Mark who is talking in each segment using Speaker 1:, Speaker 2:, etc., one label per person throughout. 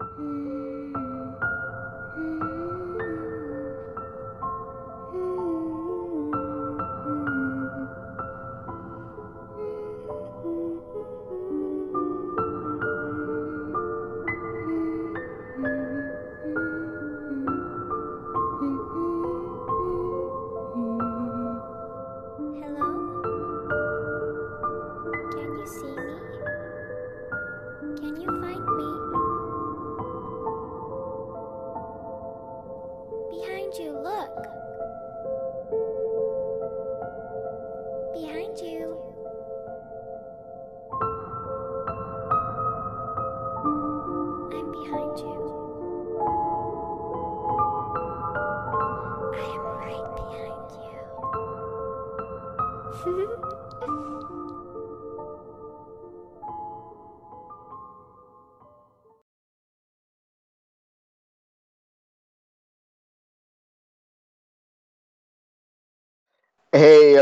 Speaker 1: Hello?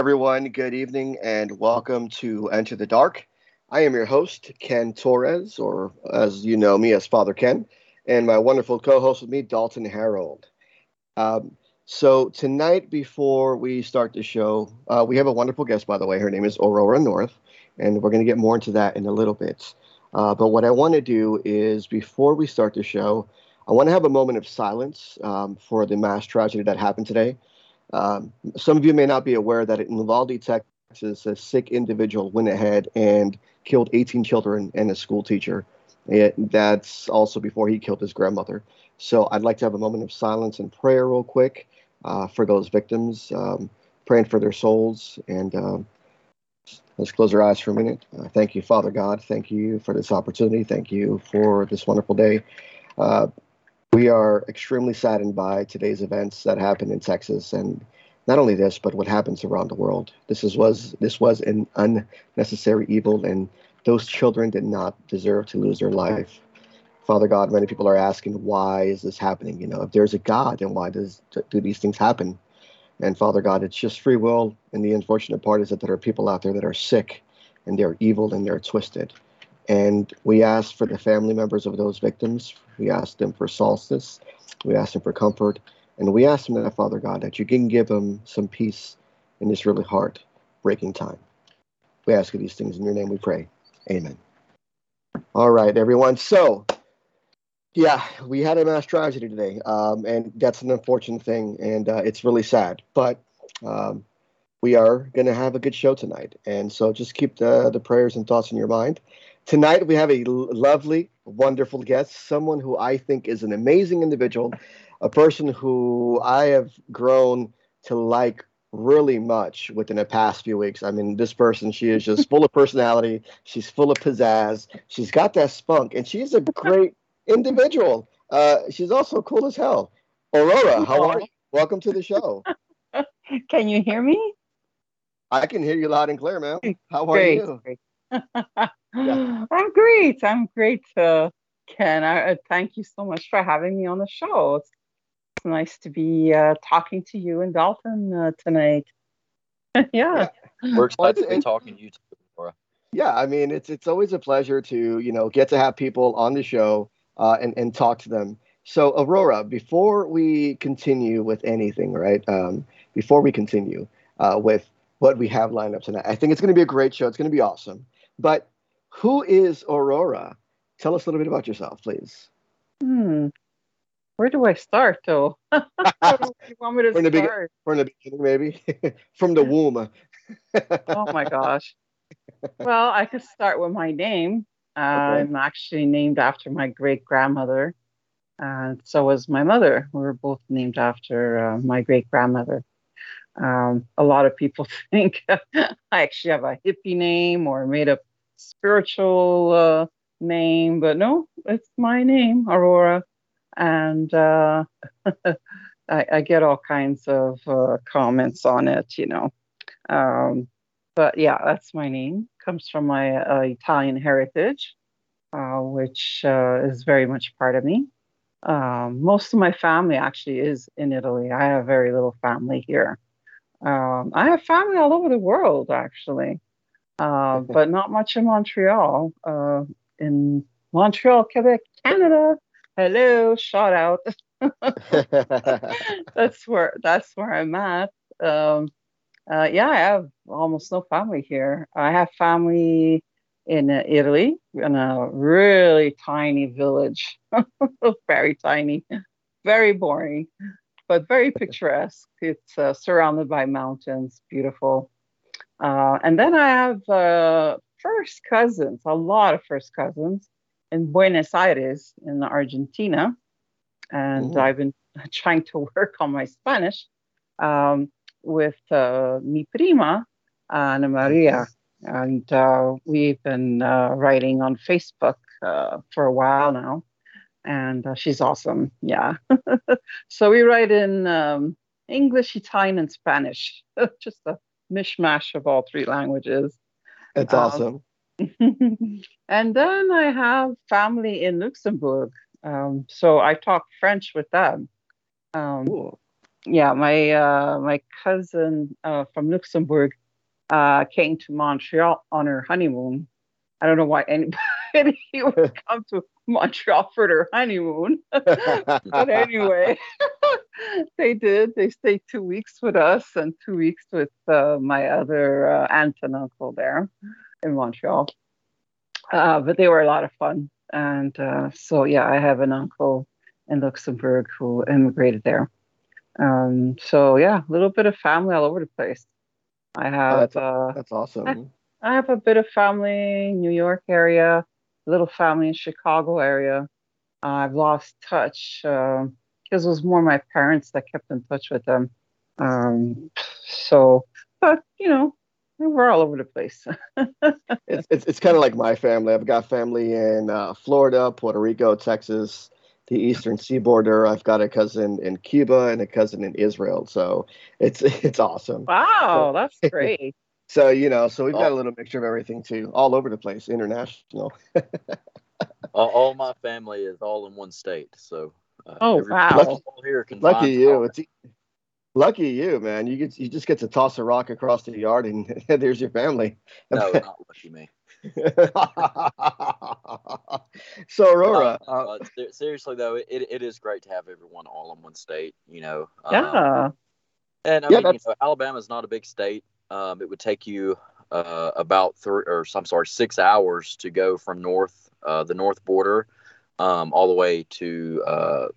Speaker 2: Everyone, good evening and welcome to Enter the Dark. I am your host, Ken Torres, or as you know me as Father Ken, and my wonderful co host with me, Dalton Harold. Um, so, tonight, before we start the show, uh, we have a wonderful guest, by the way. Her name is Aurora North, and we're going to get more into that in a little bit. Uh, but what I want to do is, before we start the show, I want to have a moment of silence um, for the mass tragedy that happened today. Um, some of you may not be aware that in Uvalde, Texas, a sick individual went ahead and killed 18 children and a school teacher. It, that's also before he killed his grandmother. So I'd like to have a moment of silence and prayer, real quick, uh, for those victims, um, praying for their souls. And um, let's close our eyes for a minute. Uh, thank you, Father God. Thank you for this opportunity. Thank you for this wonderful day. Uh, we are extremely saddened by today's events that happened in Texas, and not only this, but what happens around the world. This is, was this was an unnecessary evil, and those children did not deserve to lose their life. Father God, many people are asking, why is this happening? You know, if there's a God, then why does do these things happen? And Father God, it's just free will. And the unfortunate part is that there are people out there that are sick, and they're evil, and they're twisted. And we ask for the family members of those victims. We ask them for solstice. We ask them for comfort. And we ask them that, Father God, that you can give them some peace in this really heart breaking time. We ask you these things in your name we pray. Amen. All right, everyone. So, yeah, we had a mass tragedy today. Um, and that's an unfortunate thing. And uh, it's really sad. But um, we are going to have a good show tonight. And so just keep the, the prayers and thoughts in your mind. Tonight, we have a lovely, wonderful guest, someone who I think is an amazing individual, a person who I have grown to like really much within the past few weeks. I mean, this person, she is just full of personality. She's full of pizzazz. She's got that spunk, and she's a great individual. Uh, she's also cool as hell. Aurora, how are you? Welcome to the show.
Speaker 3: Can you hear me?
Speaker 2: I can hear you loud and clear, ma'am. How are
Speaker 3: Great.
Speaker 2: you?
Speaker 3: great. I'm great. I'm great, uh, Ken. I, uh, thank you so much for having me on the show. It's, it's nice to be uh, talking to you and Dalton uh, tonight. yeah.
Speaker 4: We're excited to be talking to you, too, Laura.
Speaker 2: Yeah, I mean, it's it's always a pleasure to you know get to have people on the show uh, and and talk to them. So, Aurora, before we continue with anything, right? Um, before we continue uh, with what we have lined up tonight, I think it's going to be a great show. It's going to be awesome. But who is Aurora? Tell us a little bit about yourself, please.
Speaker 3: Hmm. Where do I start, though? Where do you want me to
Speaker 2: From the begin- From the beginning, maybe from the womb.
Speaker 3: oh my gosh. Well, I could start with my name. I'm actually named after my great grandmother, and so was my mother. We were both named after uh, my great grandmother. Um, a lot of people think I actually have a hippie name or made up spiritual uh, name, but no, it's my name, Aurora. And uh, I, I get all kinds of uh, comments on it, you know. Um, but yeah, that's my name. Comes from my uh, Italian heritage, uh, which uh, is very much part of me. Um, most of my family actually is in Italy. I have very little family here. Um, I have family all over the world, actually, uh, but not much in Montreal. Uh, in Montreal, Quebec, Canada, hello, shout out. that's where that's where I'm at. Um, uh, yeah, I have almost no family here. I have family in uh, Italy in a really tiny village, very tiny, very boring, but very picturesque. It's uh, surrounded by mountains, beautiful. Uh, and then I have uh, first cousins, a lot of first cousins in Buenos Aires in Argentina. And
Speaker 2: Ooh.
Speaker 3: I've been trying to work on my Spanish um, with uh, mi prima, Ana Maria. And uh, we've been uh, writing on Facebook uh, for a while now. And uh, she's awesome. Yeah. so we write in um, English, Italian, and Spanish, just a mishmash of all three languages.
Speaker 2: That's
Speaker 3: Um,
Speaker 2: awesome.
Speaker 3: and then I have family in Luxembourg. Um, so I talk French with them. Um,
Speaker 2: Cool.
Speaker 3: yeah, my uh, my cousin uh, from Luxembourg uh, came to Montreal on her honeymoon. I don't know why anybody would come to Montreal for their honeymoon, but anyway, they did. They stayed two weeks with us and two weeks with uh, my other uh, aunt and uncle there in Montreal. Uh, but they were a lot of fun. And uh, so, yeah, I have an uncle in Luxembourg who immigrated there. Um, so, yeah, a little bit of family all over the place. I have
Speaker 2: that's-
Speaker 3: uh,
Speaker 2: That's awesome.
Speaker 3: I have a bit of family in New York area, little family in Chicago area. Uh, I've lost touch because it was more my parents that kept in touch with them. Um, so, but you know, we're all over the place.
Speaker 2: It's it's, it's kind of like my family. I've got family in uh, Florida, Puerto Rico, Texas, the eastern seaboarder. I've got a cousin in Cuba and a cousin in Israel. So it's it's awesome.
Speaker 3: wow, that's great.
Speaker 2: So you know, so we've got a
Speaker 4: Oh.
Speaker 2: little mixture of everything too, all over the place, international.
Speaker 4: All, all my family is all in one state, so. Uh,
Speaker 3: Oh,
Speaker 4: everybody
Speaker 3: wow.
Speaker 4: all here can
Speaker 2: Lucky you. It's lucky you, man. You get you just get to toss a rock across the yard and there's your family.
Speaker 4: No, not lucky me.
Speaker 2: so Aurora,
Speaker 4: Uh,
Speaker 2: uh,
Speaker 4: uh, seriously though, it, it is great to have everyone all in one state. You know. Um,
Speaker 3: Yeah.
Speaker 4: And I
Speaker 2: Yeah,
Speaker 4: mean, you
Speaker 2: that's-
Speaker 4: know, Alabama's not a big state. Um, it would take you uh, about three, or I'm sorry, six hours to go from north, uh, the north border, um, all the way to uh,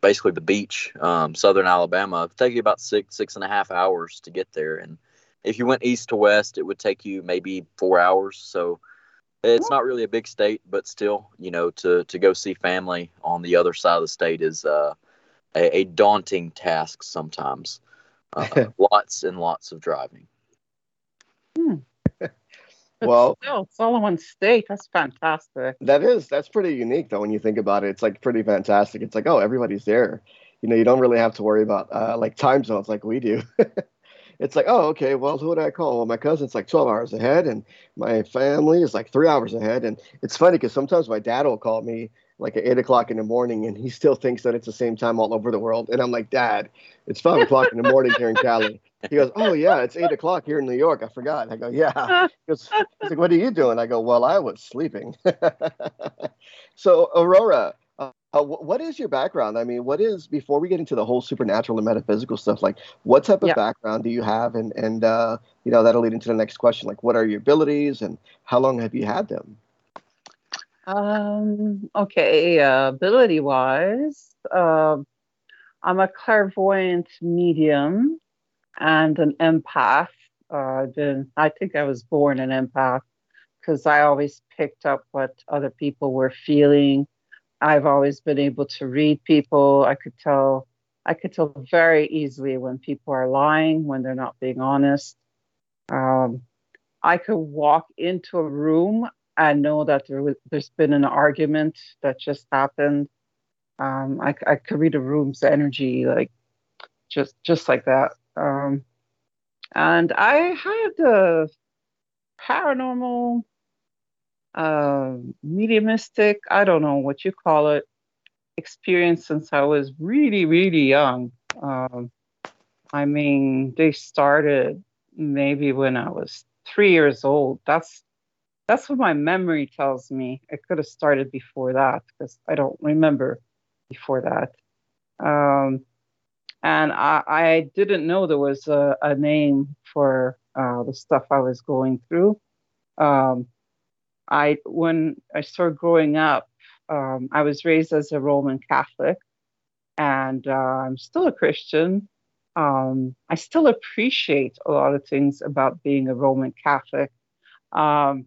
Speaker 4: basically the beach, um, southern Alabama. It would take you about six, six and a half hours to get there. And if you went east to west, it would take you maybe four hours. So it's not really a big state, but still, you know, to to go see family on the other side of the state is uh, a, a daunting task sometimes. Uh, lots and lots of driving.
Speaker 3: But
Speaker 2: Well-
Speaker 3: still, it's all in one state. That's fantastic.
Speaker 2: that is that's pretty unique though when you think about it. It's like pretty fantastic. It's like oh everybody's there. You know you don't really have to worry about uh, like time zones like we do. it's like oh okay well who would I call? Well my cousin's like twelve hours ahead and my family is like three hours ahead. And it's funny because sometimes my dad will call me like at eight o'clock in the morning and he still thinks that it's the same time all over the world. And I'm like dad, it's five o'clock in the morning here in Cali. He goes, oh yeah, it's eight o'clock here in New York. I forgot. I go yeah. He goes, he's like, what are you doing? I go, well, I was sleeping. so, Aurora, uh, uh, what is your background? I mean, what is before we get into the whole supernatural and metaphysical stuff? Like, what type of
Speaker 3: Yeah.
Speaker 2: background do you have? And and uh, you know that'll lead into the next question. Like, what are your abilities and how long have you had them?
Speaker 3: Um, okay, uh, ability wise, uh, I'm a clairvoyant medium and an empath. Uh, been, I think I was born an empath because I always picked up what other people were feeling. I've always been able to read people. I could tell, I could tell very easily when people are lying, when they're not being honest. Um, I could walk into a room I know that there was, there's been an argument that just happened. Um, I, I could read a room's energy like just just like that. Um, and I had a paranormal, uh, mediumistic, I don't know what you call it, experience since I was really really young. Um, I mean, they started maybe when I was three years old. That's that's what my memory tells me. It could have started before that because I don't remember before that. Um, and I, I didn't know there was a, a name for uh, the stuff I was going through. Um, I when I started growing up, um, I was raised as a Roman Catholic, and uh, I'm still a Christian. Um, I still appreciate a lot of things about being a Roman Catholic, um,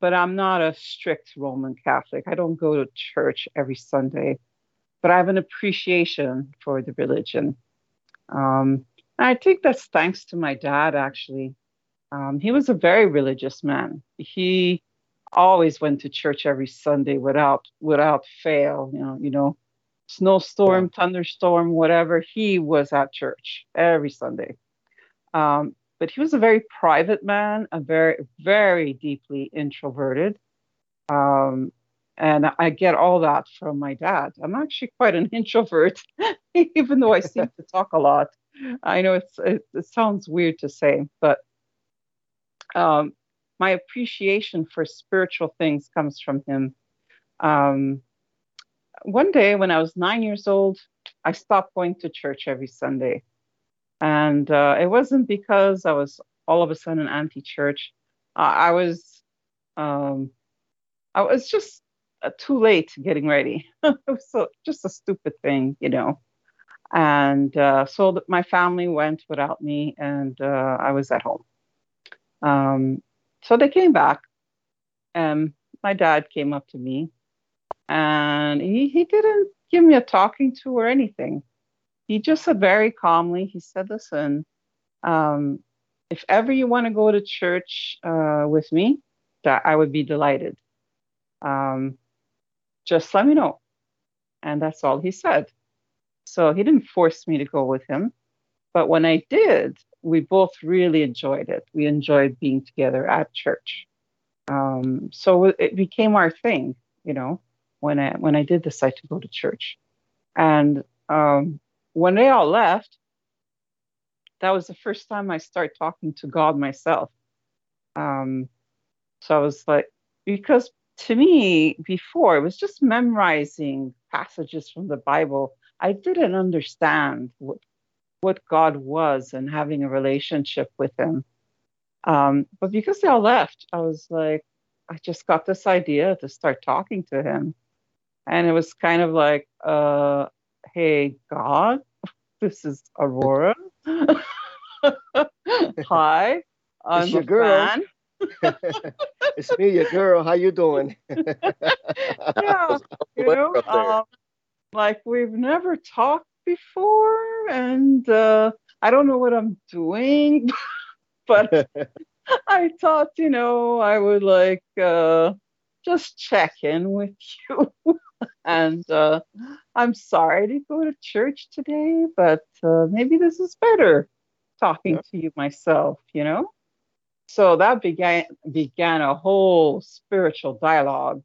Speaker 3: but I'm not a strict Roman Catholic. I don't go to church every Sunday, but I have an appreciation for the religion. Um, I think that's thanks to my dad, actually. Um, he was a very religious man. He always went to church every Sunday without without fail. You know, you know, snowstorm, yeah. thunderstorm, whatever. He was at church every Sunday. Um, but he was a very private man, a very very deeply introverted. Um, and I get all that from my dad. I'm actually quite an introvert, even though I seem to talk a lot. I know it's it, it sounds weird to say, but um, my appreciation for spiritual things comes from him. Um, one day when I was nine years old, I stopped going to church every Sunday. And uh, it wasn't because I was all of a sudden anti church. Uh, I was, um, I was just uh, too late getting ready. it was just a stupid thing, you know. And uh, so my family went without me, and uh, I was at home. Um, so they came back, and my dad came up to me, and he, he didn't give me a talking to or anything. He just said very calmly, he said, Listen, um, if ever you want to go to church uh, with me, that I would be delighted. Um, just let me know. And that's all he said. So he didn't force me to go with him. But when I did, we both really enjoyed it. We enjoyed being together at church. Um, so it became our thing, you know, when I when I did decide to go to church. And um, when they all left, that was the first time I started talking to God myself. Um, so I was like, because to me, before it was just memorizing passages from the Bible. I didn't understand what what God was and having a relationship with Him. Um, but because they all left, I was like, I just got this idea to start talking to Him. And it was kind of like, uh, hey, God, this is Aurora. Hi, I'm
Speaker 2: it's your girl. it's me, your girl. How you doing?
Speaker 3: yeah, you know, um, like we've never talked before, and uh, I don't know what I'm doing, but I thought, you know, I would like uh, just check in with you. And uh, I'm sorry to go to church today, but uh, maybe this is better talking yeah. to you myself, you know? So that began began a whole spiritual dialogue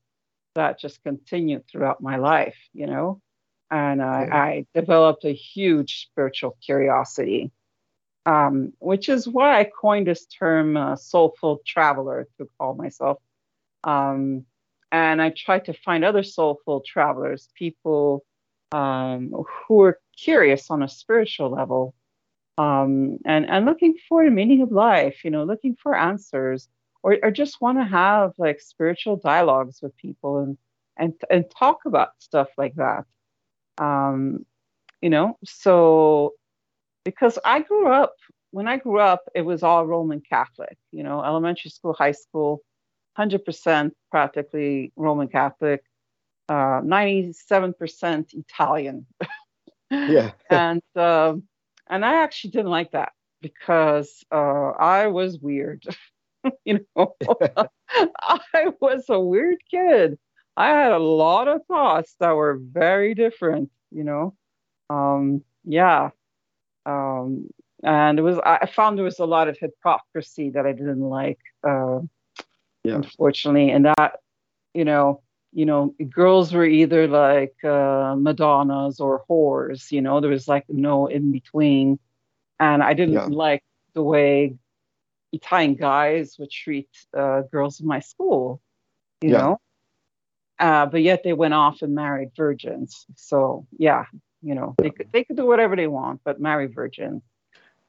Speaker 3: that just continued throughout my life, you know and I, I developed a huge spiritual curiosity, um, which is why I coined this term uh, soulful traveler to call myself. Um, and I tried to find other soulful travelers, people um, who are curious on a spiritual level um, and, and looking for the meaning of life, you know, looking for answers, or, or just want to have like spiritual dialogues with people and, and, and talk about stuff like that. Um, you know, so because I grew up, when I grew up, it was all Roman Catholic, you know, elementary school, high school, 100% practically Roman Catholic, uh, 97% Italian.
Speaker 2: yeah.
Speaker 3: and, uh, and I actually didn't like that because uh, I was weird. you know, I was a weird kid. I had a lot of thoughts that were very different, you know. Um, yeah. Um, and it was I found there was a lot of hypocrisy that I didn't like, uh, yeah. unfortunately, and that, you know, you know, girls were either like uh, Madonnas or whores, you know, there was like no in between. And I didn't yeah. like the way Italian guys would treat uh, girls in my school, you yeah. know uh, but yet they went off and married virgins. So yeah, you know, they could they could do whatever they want, but marry virgins.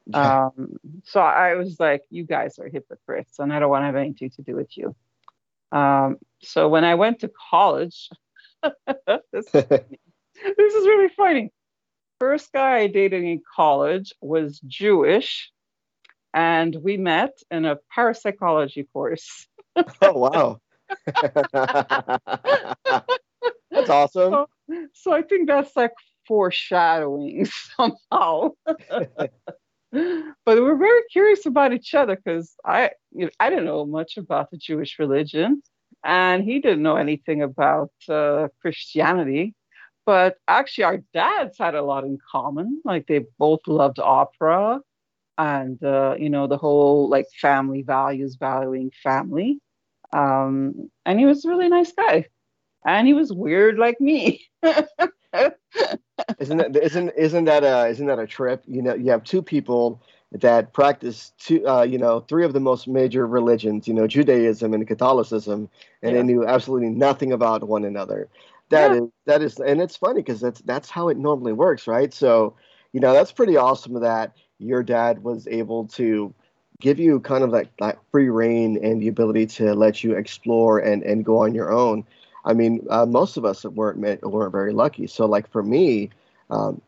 Speaker 2: Yeah.
Speaker 3: Um, so I was like, you guys are hypocrites, and I don't want to have anything to do with you. Um, so when I went to college, this, this is really funny. First guy I dated in college was Jewish, and we met in a parapsychology course.
Speaker 2: oh wow. That's awesome.
Speaker 3: So, so I think that's like foreshadowing somehow. But we're very curious about each other because I, you know, I didn't know much about the Jewish religion, and he didn't know anything about uh, Christianity. But actually, our dads had a lot in common. Like they both loved opera, and uh, you know the whole like family values, valuing family. Um, and he was a really nice guy, and he was weird like me.
Speaker 2: isn't that isn't isn't that a isn't that a trip? You know, you have two people that practice two, uh, you know, three of the most major religions. You know, Judaism and Catholicism, and
Speaker 3: Yeah.
Speaker 2: they knew absolutely nothing about one another. That is
Speaker 3: Yeah.
Speaker 2: that is, and it's funny because that's that's how it normally works, right? So, you know, that's pretty awesome that your dad was able to give you kind of like that free reign and the ability to let you explore and and go on your own. I mean, uh, most of us weren't weren't very lucky. So, like for me, um,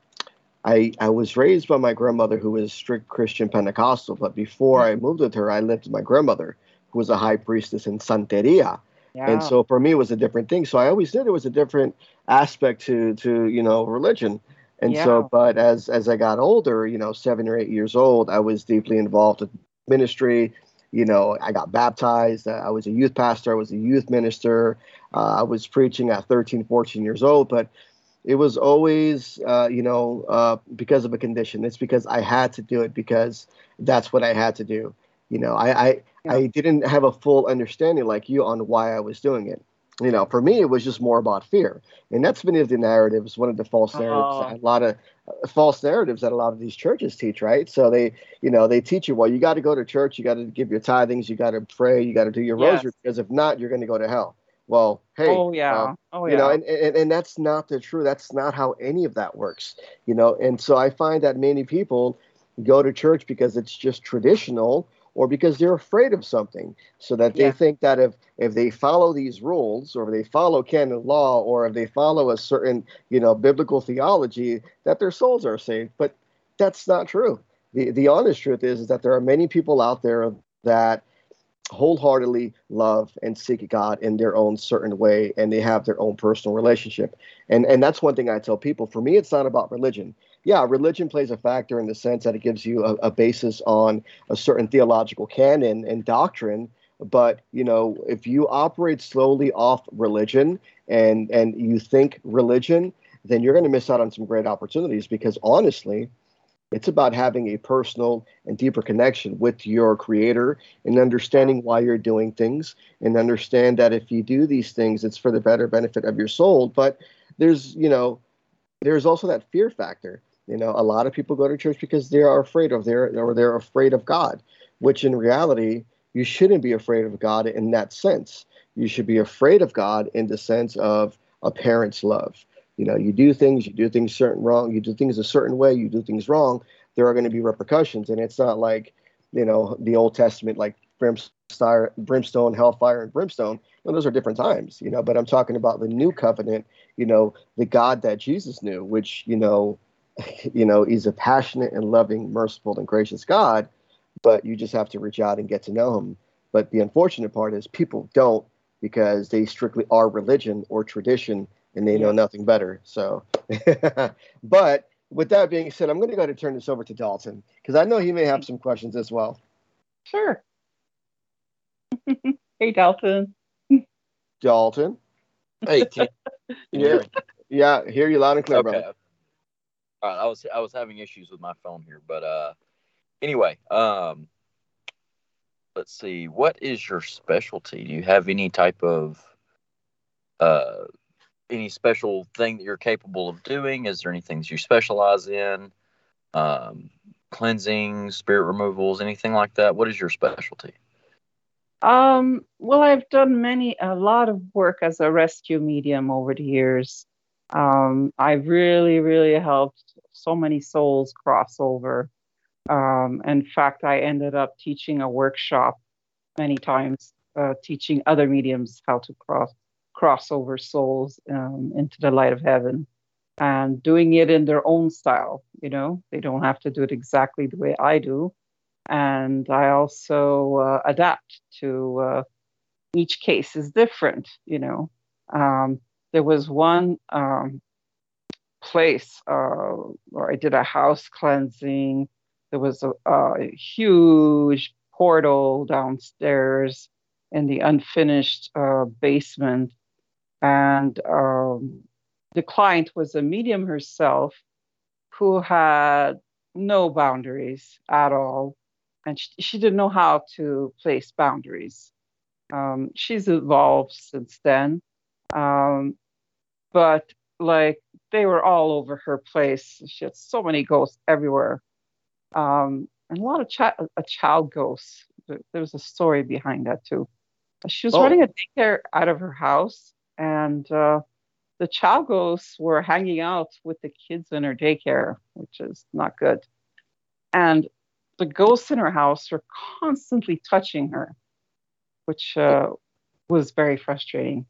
Speaker 2: I I was raised by my grandmother who was strict Christian Pentecostal. But before I moved with her, I lived with my grandmother who was a high priestess in Santeria.
Speaker 3: yeah.
Speaker 2: And so for me, it was a different thing. So I always knew there was a different aspect to to you know religion. And
Speaker 3: Yeah.
Speaker 2: so, but as as I got older, you know, seven or eight years old, I was deeply involved with ministry. You know, I got baptized. I was a youth pastor. I was a youth minister. Uh, I was preaching at 13, 14 years old. But it was always, uh, you know, uh, because of a condition. It's because I had to do it because that's what I had to do. You know, I I, I didn't have a full understanding like you on why I was doing it. You know, for me, it was just more about fear, and that's many of the narratives. One of the false narratives,
Speaker 3: Oh.
Speaker 2: a lot of uh, false narratives that a lot of these churches teach, right? So they, you know, they teach you, well, you got to go to church, you got to give your tithings, you got to pray, you got to do your
Speaker 3: Yes.
Speaker 2: rosary, because if not, you're going to go to hell. Well, hey,
Speaker 3: oh yeah.
Speaker 2: uh,
Speaker 3: oh yeah.
Speaker 2: you know and, and and that's not the true that's not how any of that works you know and so i find that many people go to church because it's just traditional or because they're afraid of something so that they
Speaker 3: Yeah.
Speaker 2: think that if if they follow these rules or if they follow canon law or if they follow a certain you know biblical theology that their souls are saved but that's not true the the honest truth is, is that there are many people out there that wholeheartedly love and seek God in their own certain way and they have their own personal relationship. And and that's one thing I tell people. For me it's not about religion. Yeah, religion plays a factor in the sense that it gives you a, a basis on a certain theological canon and doctrine, but you know, if you operate slowly off religion and and you think religion, then you're going to miss out on some great opportunities because honestly, it's about having a personal and deeper connection with your creator and understanding why you're doing things and understand that if you do these things, it's for the better benefit of your soul. But there's, you know, there's also that fear factor. You know, a lot of people go to church because they are afraid of their or they're afraid of God, which in reality, you shouldn't be afraid of God in that sense. You should be afraid of God in the sense of a parent's love. You know, you do things, you do things certain wrong, you do things a certain way, you do things wrong, there are going to be repercussions. And it's not like, you know, the Old Testament, like brimstone, brimstone, hellfire, and brimstone. No, those are different times, you know, but I'm talking about the new covenant, you know, the God that Jesus knew, which, you know, you know, he's a passionate and loving, merciful and gracious God, but you just have to reach out and get to know him. But the unfortunate part is people don't because they strictly are religion or tradition and they know nothing better. So, but with that being said, I'm going to go to turn this over to Dalton because I know he may have some questions as well.
Speaker 3: Sure. hey Dalton.
Speaker 2: Dalton,
Speaker 4: Hey, Ken, can you hear
Speaker 2: yeah, yeah, hear you loud and clear,
Speaker 4: Okay.
Speaker 2: brother.
Speaker 4: All right. I was I was having issues with my phone here, but uh, anyway, um, let's see. What is your specialty? Do you have any type of uh, any special thing that you're capable of doing? Is there any things you specialize in? Um, cleansing, spirit removals, anything like that? What is your specialty?
Speaker 3: Um, well, I've done many, a lot of work as a rescue medium over the years. Um, I've really, really helped so many souls cross over. Um, in fact, I ended up teaching a workshop many times, uh, teaching other mediums how to cross cross over souls um, into the light of heaven, and doing it in their own style. You know, they don't have to do it exactly the way I do and I also uh, adapt to uh, each case is different. You know, um, there was one um, place uh, where I did a house cleansing. There was a, a huge portal downstairs in the unfinished uh, basement, and um, the client was a medium herself who had no boundaries at all and she, she didn't know how to place boundaries. Um, she's evolved since then, um, but like they were all over her place. She had so many ghosts everywhere, um, and a lot of cha- a child ghosts. There was a story behind that too. She was oh. running a daycare out of her house, and uh, the Chagos were hanging out with the kids in her daycare, which is not good. And the ghosts in her house were constantly touching her, which uh, was very frustrating.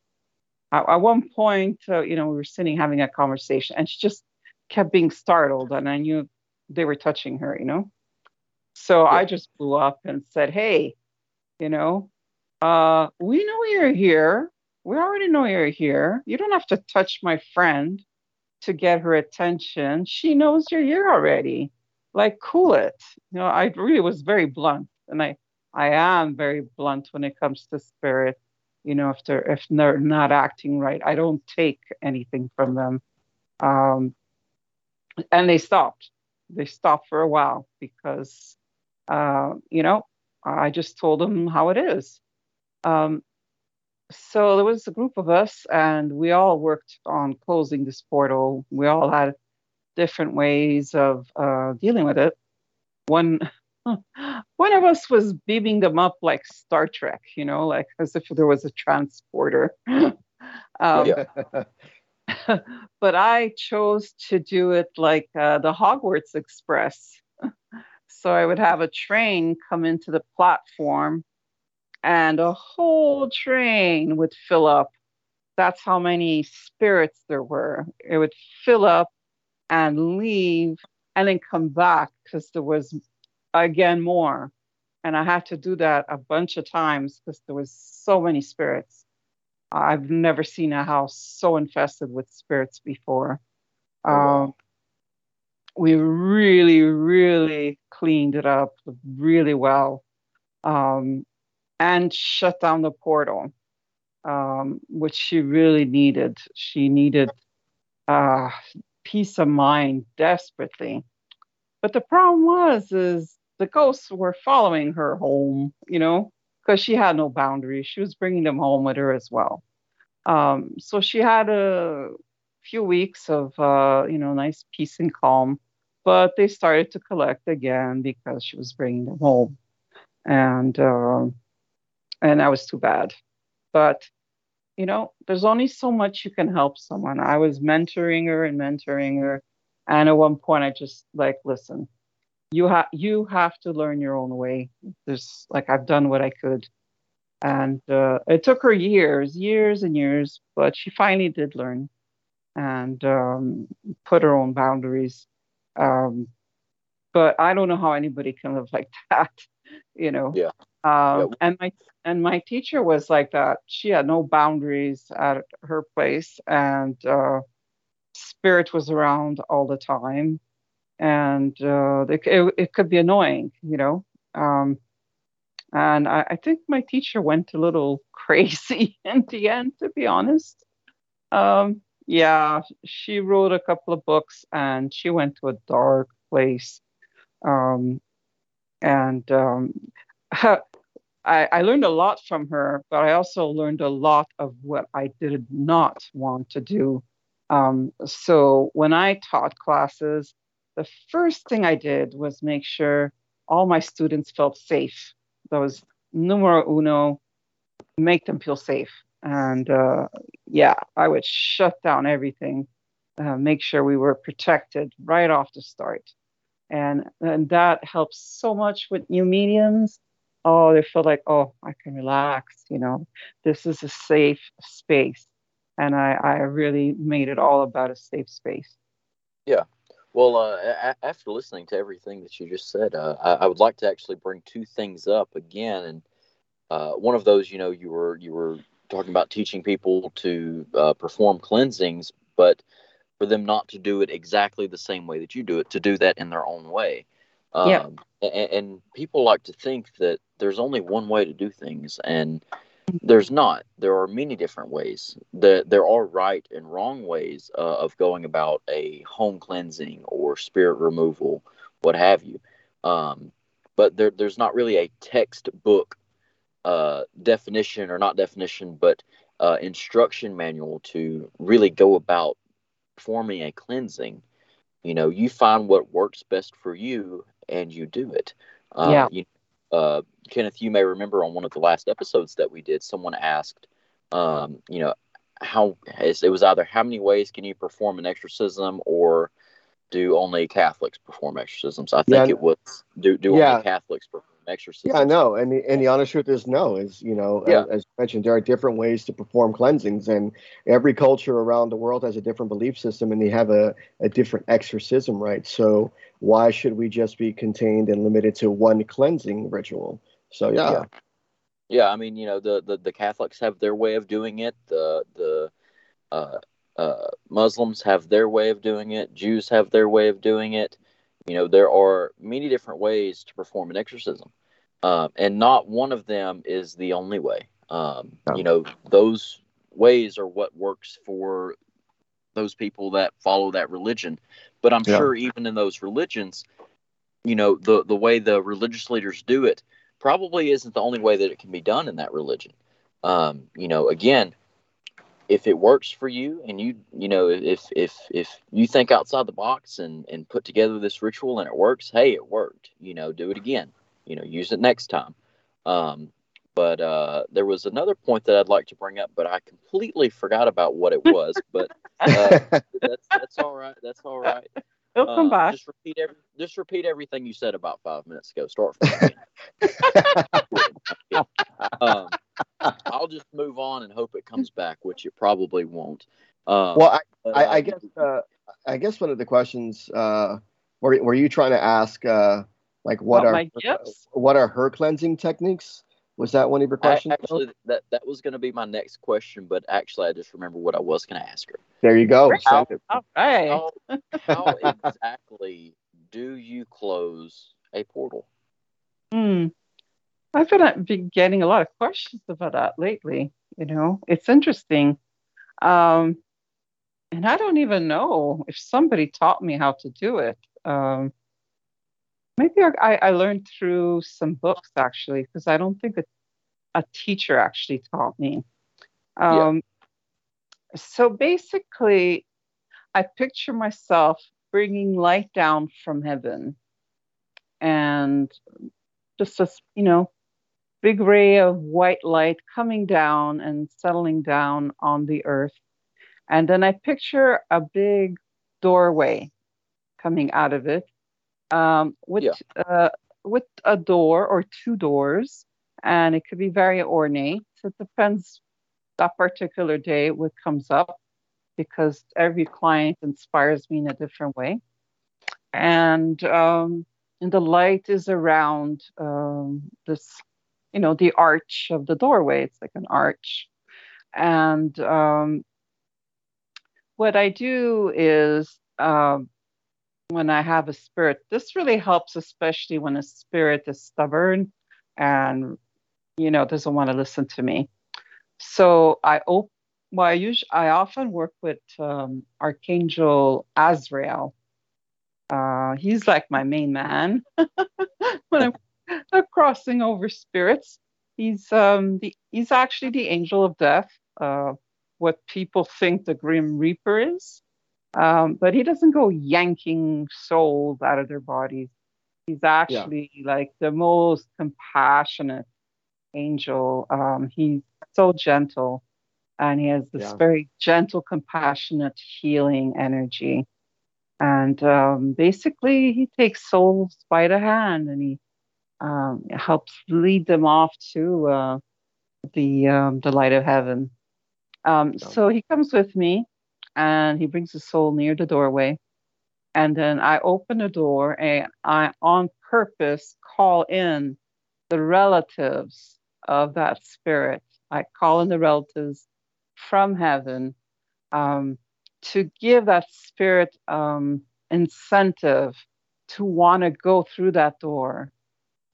Speaker 3: At, at one point, uh, you know, we were sitting having a conversation, and she just kept being startled, and I knew they were touching her, you know. So yeah. I just blew up and said, "Hey, you know, uh, we know you're here. We already know you're here. You don't have to touch my friend to get her attention. She knows you're here already." like cool it you know i really was very blunt and i i am very blunt when it comes to spirit you know if they're if they're not acting right i don't take anything from them um and they stopped they stopped for a while because uh you know i just told them how it is um so there was a group of us and we all worked on closing this portal we all had different ways of uh, dealing with it. One one of us was beaming them up like Star Trek, you know, like as if there was a transporter. um, but I chose to do it like uh, the Hogwarts Express. so I would have a train come into the platform and a whole train would fill up. That's how many spirits there were. It would fill up and leave and then come back because there was again more. And i had to do that a bunch of times because there was so many spirits. I've never seen a house so infested with spirits before. Oh, um, we really really cleaned it up really well. Um, and shut down the portal um, which she really needed she needed uh, peace of mind desperately. But the problem was is the ghosts were following her home, you know, because she had no boundaries. She was bringing them home with her as well. Um, so she had a few weeks of, uh, you know, nice peace and calm. But they started to collect again because she was bringing them home, and uh, and that was too bad. But you know, there's only so much you can help someone. I was mentoring her and mentoring her. And at one point I just like, listen, you have you have to learn your own way. There's like I've done what I could. And uh, it took her years, years and years, but she finally did learn and um, put her own boundaries. Um, but I don't know how anybody can live like that, you know.
Speaker 4: Yeah.
Speaker 3: Um, yeah. And my and my teacher was like that. She had no boundaries at her place, and uh, spirit was around all the time, and uh, it, it, it, could be annoying, you know. Um, and I, I, think my teacher went a little crazy in the end, to be honest. Um, yeah, she wrote a couple of books, and she went to a dark place. Um, and um, I, I learned a lot from her, but I also learned a lot of what I did not want to do. Um, so when I taught classes, the first thing I did was make sure all my students felt safe. That was numero uno, make them feel safe. And uh, yeah, I would shut down everything, uh, make sure we were protected right off the start. And, and that helps so much with new mediums. Oh, they feel like, oh, I can relax, you know, this is a safe space. And I, I really made it all about a safe space.
Speaker 4: Yeah. Well, uh, after listening to everything that you just said, uh, I-, I would like to actually bring two things up again. And uh, one of those, you know, you were you were talking about teaching people to uh, perform cleansings, but for them not to do it exactly the same way that you do it, to do that in their own way. Um,
Speaker 3: Yeah.
Speaker 4: and, and people like to think that there's only one way to do things, and there's not. There are many different ways. There, there are right and wrong ways uh, of going about a home cleansing or spirit removal, what have you. Um, but there, there's not really a textbook uh, definition or not definition, but uh, instruction manual to really go about forming a cleansing. You know, you find what works best for you and you do it. Uh,
Speaker 3: Yeah.
Speaker 4: You, uh, Kenneth, you may remember on one of the last episodes that we did, someone asked, um, you know, how it was either how many ways can you perform an exorcism or do only Catholics perform exorcisms? I think
Speaker 2: Yeah.
Speaker 4: it was do do
Speaker 2: Yeah.
Speaker 4: only Catholics perform exorcisms.
Speaker 2: Yeah, no, and the, and the honest truth is no. Is you know,
Speaker 4: Yeah.
Speaker 2: as, as you mentioned, there are different ways to perform cleansings, and every culture around the world has a different belief system, and they have a, a different exorcism right? So why should we just be contained and limited to one cleansing ritual? So yeah,
Speaker 4: Yeah. Yeah, I mean, you know, the, the, the Catholics have their way of doing it. The the uh, uh, Muslims have their way of doing it. Jews have their way of doing it. You know, there are many different ways to perform an exorcism, um, and not one of them is the only way. Um. You know, those ways are what works for those people that follow that religion. But I'm
Speaker 2: Yeah.
Speaker 4: sure even in those religions, you know, the the way the religious leaders do it probably isn't the only way that it can be done in that religion. Um, you know, again, if it works for you and you you know if if if you think outside the box and and put together this ritual and it works, hey, it worked. You know, do it again. You know, use it next time. Um, but uh, there was another point that I'd like to bring up, but I completely forgot about what it was. But uh, that's that's all right. That's all right.
Speaker 3: It'll come
Speaker 4: Uh,
Speaker 3: back.
Speaker 4: Just repeat every, just repeat everything you said about five minutes ago. Start from the beginning. um, I'll just move on and hope it comes back, which it probably won't. Um,
Speaker 2: well, I,
Speaker 4: but,
Speaker 2: I,
Speaker 4: uh,
Speaker 2: I guess uh, I guess one of the questions uh, were were you trying to ask uh, like what
Speaker 3: About
Speaker 2: are
Speaker 3: my gifts?
Speaker 2: what are her cleansing techniques? Was that one of your
Speaker 4: I-
Speaker 2: questions?
Speaker 4: actually, that that was going to be my next question, but actually, I just remember what I was going to ask her.
Speaker 2: there you go.
Speaker 4: How-
Speaker 3: All right.
Speaker 4: How, how exactly do you close a portal?
Speaker 3: Hmm. I've been, uh, been getting a lot of questions about that lately. You know, it's interesting. Um, and I don't even know if somebody taught me how to do it. Um, maybe I, I learned through some books actually, because I don't think a, a teacher actually taught me.
Speaker 4: Yeah.
Speaker 3: Um, so basically, I picture myself bringing light down from heaven and just a, you know, big ray of white light coming down and settling down on the earth. And then I picture a big doorway coming out of it um, with,
Speaker 4: Yeah.
Speaker 3: uh, with a door or two doors. And it could be very ornate. It depends that particular day what comes up because every client inspires me in a different way. And um, and the light is around um, this, you know, the arch of the doorway. It's like an arch. And um, what I do is um, when I have a spirit, this really helps, especially when a spirit is stubborn and, you know, doesn't want to listen to me. So I op- well, I usually I often work with um, Archangel Azrael. Uh, he's like my main man when I'm, I'm crossing over spirits. He's um the he's actually the angel of death. Uh, what people think the Grim Reaper is, um, but he doesn't go yanking souls out of their bodies. He's actually like the most compassionate angel. Um, he's so gentle, and he has this
Speaker 2: Yeah.
Speaker 3: very gentle, compassionate, healing energy. And um, basically, he takes souls by the hand and he um, helps lead them off to uh, the um, the light of heaven. Um, so he comes with me, and he brings the soul near the doorway, and then I open the door and I, on purpose, call in the relatives of that spirit. I call in the relatives from heaven um, to give that spirit um, incentive to want to go through that door.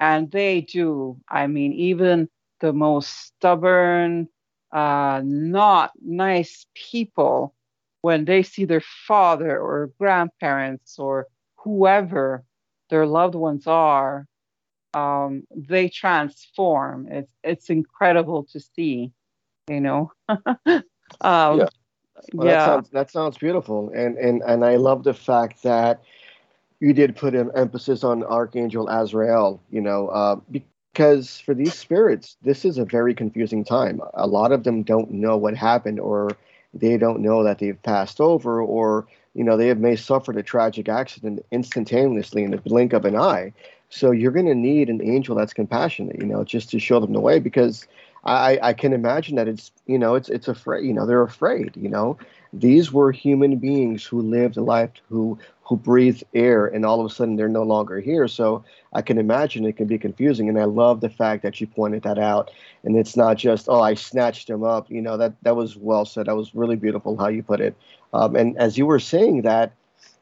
Speaker 3: And they do. I mean, even the most stubborn, uh, not nice people, when they see their father or grandparents or whoever their loved ones are, um, they transform. It's it's incredible to see, you know. um,
Speaker 2: Yeah. Well,
Speaker 3: yeah.
Speaker 2: that sounds that sounds beautiful, and and and I love the fact that you did put an emphasis on Archangel Azrael. You know, uh, because for these spirits, this is a very confusing time. A lot of them don't know what happened, or they don't know that they've passed over, or you know they have may suffered a tragic accident instantaneously in the blink of an eye. So you're going to need an angel that's compassionate, you know, just to show them the way, because I, I can imagine that it's you know it's it's afraid you know they're afraid you know. These were human beings who lived a life who who breathed air and all of a sudden they're no longer here. So I can imagine it can be confusing and I love the fact that you pointed that out. And it's not just oh I snatched him up. You know that that was well said. That was really beautiful how you put it. Um, and as you were saying that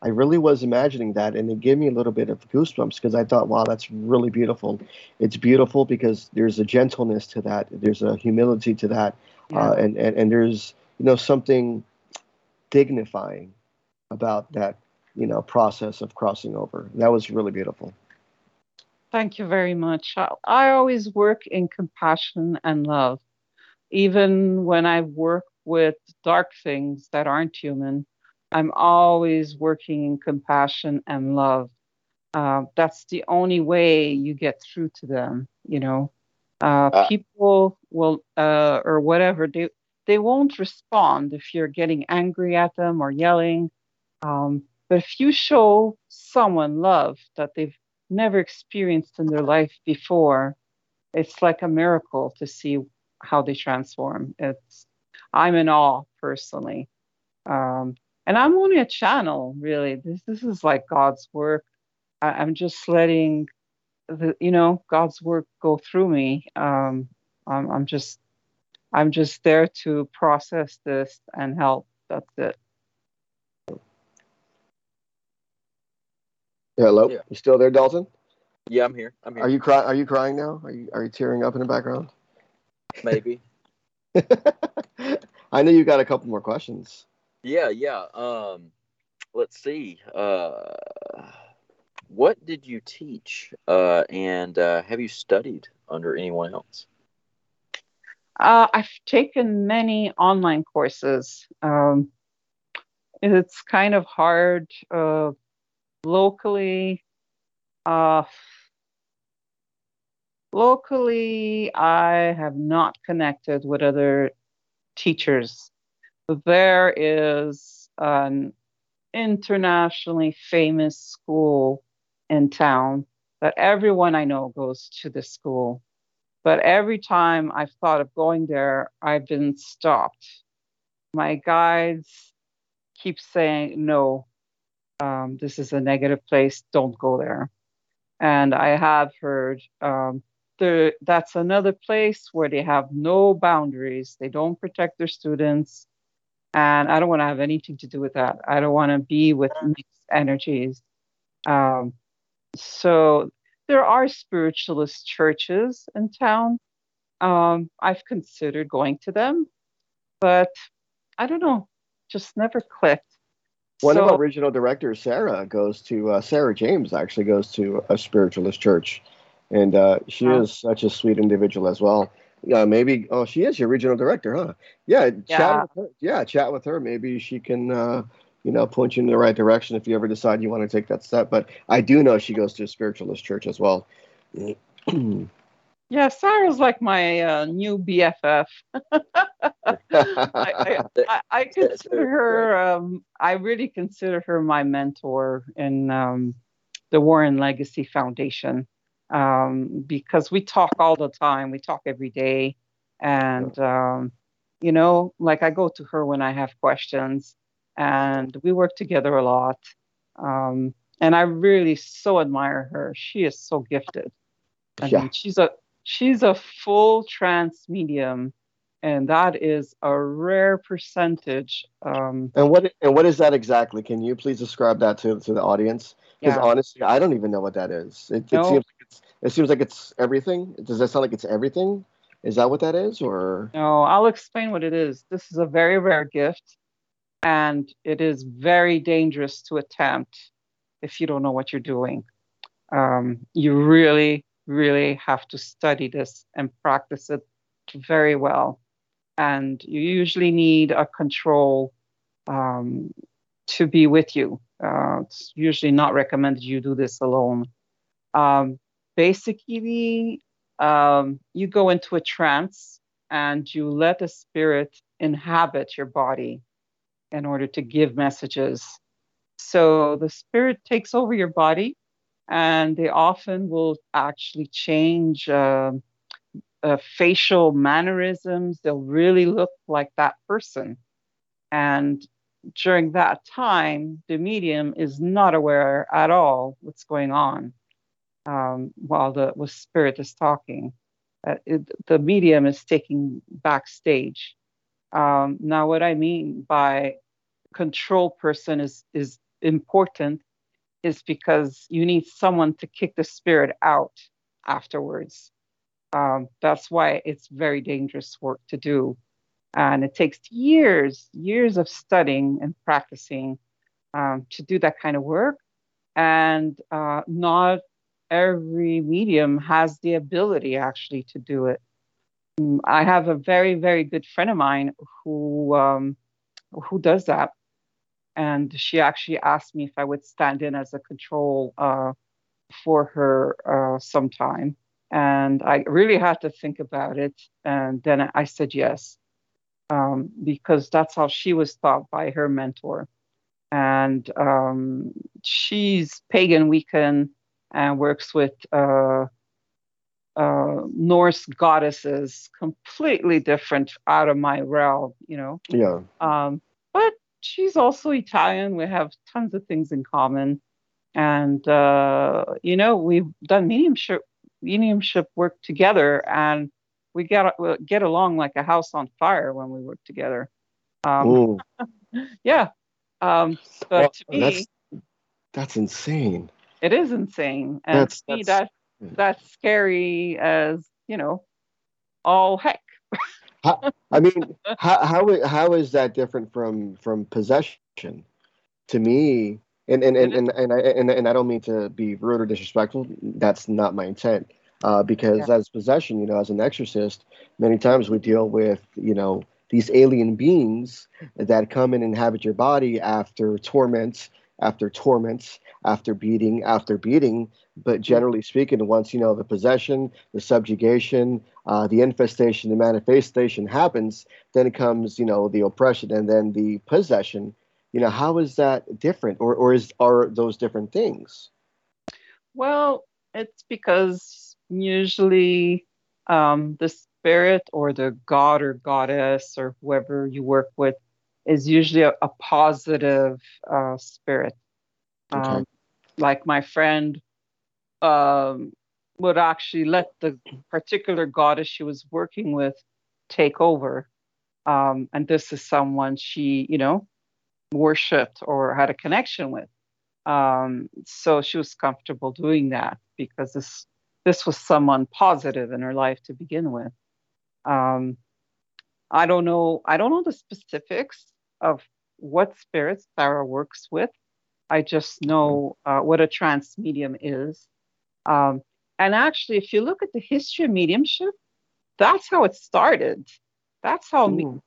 Speaker 2: I really was imagining that, and it gave me a little bit of goosebumps because I thought, wow, that's really beautiful. It's beautiful because there's a gentleness to that, there's a humility to that, uh, and, and and there's you know something dignifying about that you know process of crossing over. That was really beautiful.
Speaker 3: Thank you very much. I, I always work in compassion and love, even when I work with dark things that aren't human. I'm always working in compassion and love. Uh, that's the only way you get through to them. You know, uh,
Speaker 2: Uh,
Speaker 3: people will uh, or whatever they they won't respond if you're getting angry at them or yelling. Um, but if you show someone love that they've never experienced in their life before, it's like a miracle to see how they transform. It's I'm in awe personally. Um, and I'm only a channel, really. This this is like God's work. I, I'm just letting the you know God's work go through me. Um, I'm, I'm just I'm just there to process this and help. That's it.
Speaker 2: Hello,
Speaker 4: Yeah.
Speaker 2: you still there, Dalton?
Speaker 4: Yeah, I'm here. I'm here.
Speaker 2: Are you crying? Are you crying now? Are you are you tearing up in the background?
Speaker 4: Maybe.
Speaker 2: I know you got a couple more questions.
Speaker 4: Yeah, yeah. Um, let's see. Uh, what did you teach? Uh, and uh, have you studied under anyone else?
Speaker 3: Uh, I've taken many online courses. Um, it's kind of hard uh, locally. Uh, locally, I have not connected with other teachers. There is an internationally famous school in town that everyone I know goes to the school. But every time I've thought of going there, I've been stopped. My guides keep saying, no, um, this is a negative place, don't go there. And I have heard um, there, that's another place where they have no boundaries, they don't protect their students. And I don't want to have anything to do with that. I don't want to be with mixed energies. Um, so there are spiritualist churches in town. Um, I've considered going to them, but I don't know, just never clicked.
Speaker 2: One of
Speaker 3: So-
Speaker 2: our original directors, Sarah, goes to uh, Sarah James actually goes to a spiritualist church, and uh, she
Speaker 3: Wow.
Speaker 2: is such a sweet individual as well. Yeah, maybe. Oh, she is your regional director, huh? Yeah,
Speaker 3: Yeah.
Speaker 2: chat with her. Yeah, chat with her. Maybe she can, uh, you know, point you in the right direction if you ever decide you want to take that step. But I do know she goes to a spiritualist church as well.
Speaker 3: Yeah, Sarah's like my uh, new BFF. I, I, I, I consider her. Um, I really consider her my mentor in um, the Warren Legacy Foundation um, because we talk all the time. We talk every day, and um, you know, like I go to her when I have questions, and we work together a lot. Um, and I really so admire her. She is so gifted. I
Speaker 2: Yeah.
Speaker 3: mean, she's a she's a full trance medium, and that is a rare percentage. Um,
Speaker 2: And what and what is that exactly? Can you please describe that to to the audience? Because
Speaker 3: yeah.
Speaker 2: honestly, I don't even know what that is. It, it seems it seems like it's everything. Does that sound like it's everything? Is that what that is, or
Speaker 3: No, I'll explain what it is. This is a very rare gift, and it is very dangerous to attempt if you don't know what you're doing. Um, you really, really have to study this and practice it very well. And you usually need a control um, to be with you. Uh, it's usually not recommended you do this alone. Um, basically, um, you go into a trance and you let a spirit inhabit your body in order to give messages. So the spirit takes over your body, and they often will actually change um uh, facial mannerisms. They'll really look like that person. And during that time, the medium is not aware at all what's going on um, while the while spirit is talking. Uh, it, the medium is taking backstage. Um, now, what I mean by control person is is important is because you need someone to kick the spirit out afterwards. Um, that's why it's very dangerous work to do. And it takes years, years of studying and practicing um, to do that kind of work. And uh, not every medium has the ability actually to do it. Mm, I have a very, very good friend of mine who um, who does that, and she actually asked me if I would stand in as a control uh, for her uh, sometime, and I really had to think about it, and then I said yes, um, because that's how she was taught by her mentor, and um, she's pagan Wiccan and works with. Uh, uh, Norse goddesses, completely different out of my realm, you know.
Speaker 2: yeah?
Speaker 3: Um, but she's also Italian. We have tons of things in common, and uh, you know we've done mediumship mediumship work together, and we get we get along like a house on fire when we work together. Um, yeah, um, but
Speaker 2: well,
Speaker 3: to me,
Speaker 2: that's that's insane.
Speaker 3: It is insane, and
Speaker 2: That's-
Speaker 3: to me
Speaker 2: that's-
Speaker 3: that that's scary as you know all heck.
Speaker 2: I mean, how how how is that different from from possession? To me, and and and and, and I and, and I don't mean to be rude or disrespectful. That's not my intent. Uh, because as possession, you know, as an exorcist, many times we deal with you know these alien beings that come and inhabit your body after torments, after torments, after beating, after beating. But generally speaking, once you know the possession, the subjugation, uh, the infestation, the manifestation happens, then it comes, you know, the oppression and then the possession. You know, how is that different, or or is are those different things?
Speaker 3: Well, it's because usually um, the spirit or the god or goddess or whoever you work with is usually a, a positive uh, spirit.
Speaker 2: Okay.
Speaker 3: Um, like my friend um, would actually let the particular goddess she was working with take over. Um, and this is someone she, you know, worshipped or had a connection with. Um, so she was comfortable doing that because this this was someone positive in her life to begin with. Um, I don't know. I don't know the specifics of what spirits Sarah works with. I just know uh, what a trance medium is. Um, and actually, if you look at the history of mediumship, that's how it started. That's how me-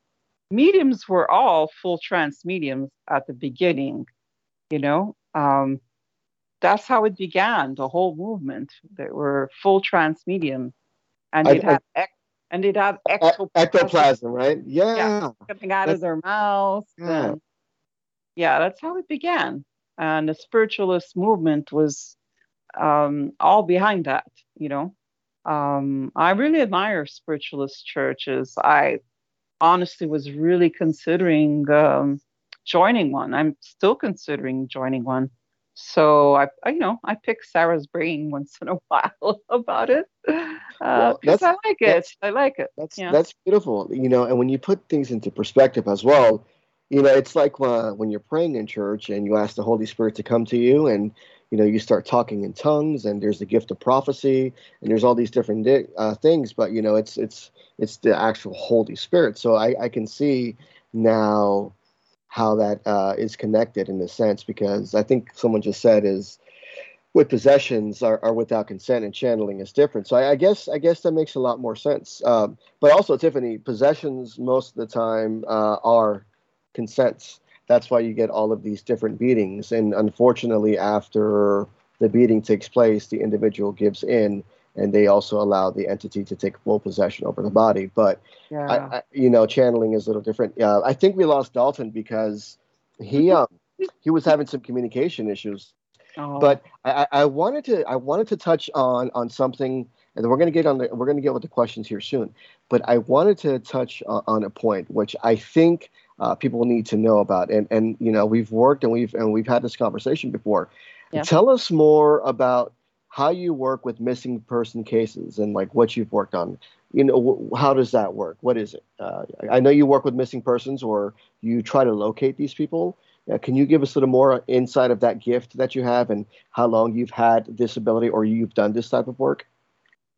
Speaker 3: mediums were all full trance mediums at the beginning. You know, um, that's how it began. The whole movement. They were full trance mediums, and
Speaker 2: I-
Speaker 3: they'd have ec- and they'd have ectoplasm
Speaker 2: ectoplasm, right? Yeah.
Speaker 3: coming out
Speaker 2: That's-
Speaker 3: of their mouth.
Speaker 2: Yeah.
Speaker 3: And yeah, that's how it began. And the spiritualist movement was um, all behind that, you know. Um, I really admire spiritualist churches. I honestly was really considering um, joining one. I'm still considering joining one. So I, I, you know, I pick Sarah's brain once in a while about it because
Speaker 2: Well, that's-
Speaker 3: I like it. I like it.
Speaker 2: That's
Speaker 3: Yeah.
Speaker 2: that's beautiful, you know. And when you put things into perspective as well, you know, it's like uh, when you're praying in church and you ask the Holy Spirit to come to you, and you know, you start talking in tongues, and there's the gift of prophecy, and there's all these different di- uh, things. But you know, it's it's it's the actual Holy Spirit. So I, I can see now how that uh, is connected in a sense because I think someone just said is with possessions are, are without consent and channeling is different. So I, I guess I guess that makes a lot more sense. Um, but also, Tiffany, possessions most of the time uh, are consents. That's why you get all of these different beatings. And unfortunately, after the beating takes place, the individual gives in, and they also allow the entity to take full possession over the body. But
Speaker 3: Yeah.
Speaker 2: I, I, you know, channeling is a little different. Uh, I think we lost Dalton because he um, he was having some communication issues.
Speaker 3: Oh.
Speaker 2: But I, I wanted to I wanted to touch on on something, and we're going to get on the we're going to get with the questions here soon. But I wanted to touch on, on a point which I think uh, people need to know about, and and you know we've worked and we've and we've had this conversation before.
Speaker 3: Yeah.
Speaker 2: Tell us more about how you work with missing person cases and like what you've worked on. You know, wh- how does that work? What is it? Uh, I know you work with missing persons, or you try to locate these people. Uh, can you give us a little more insight of that gift that you have and how long you've had this ability or you've done this type of work?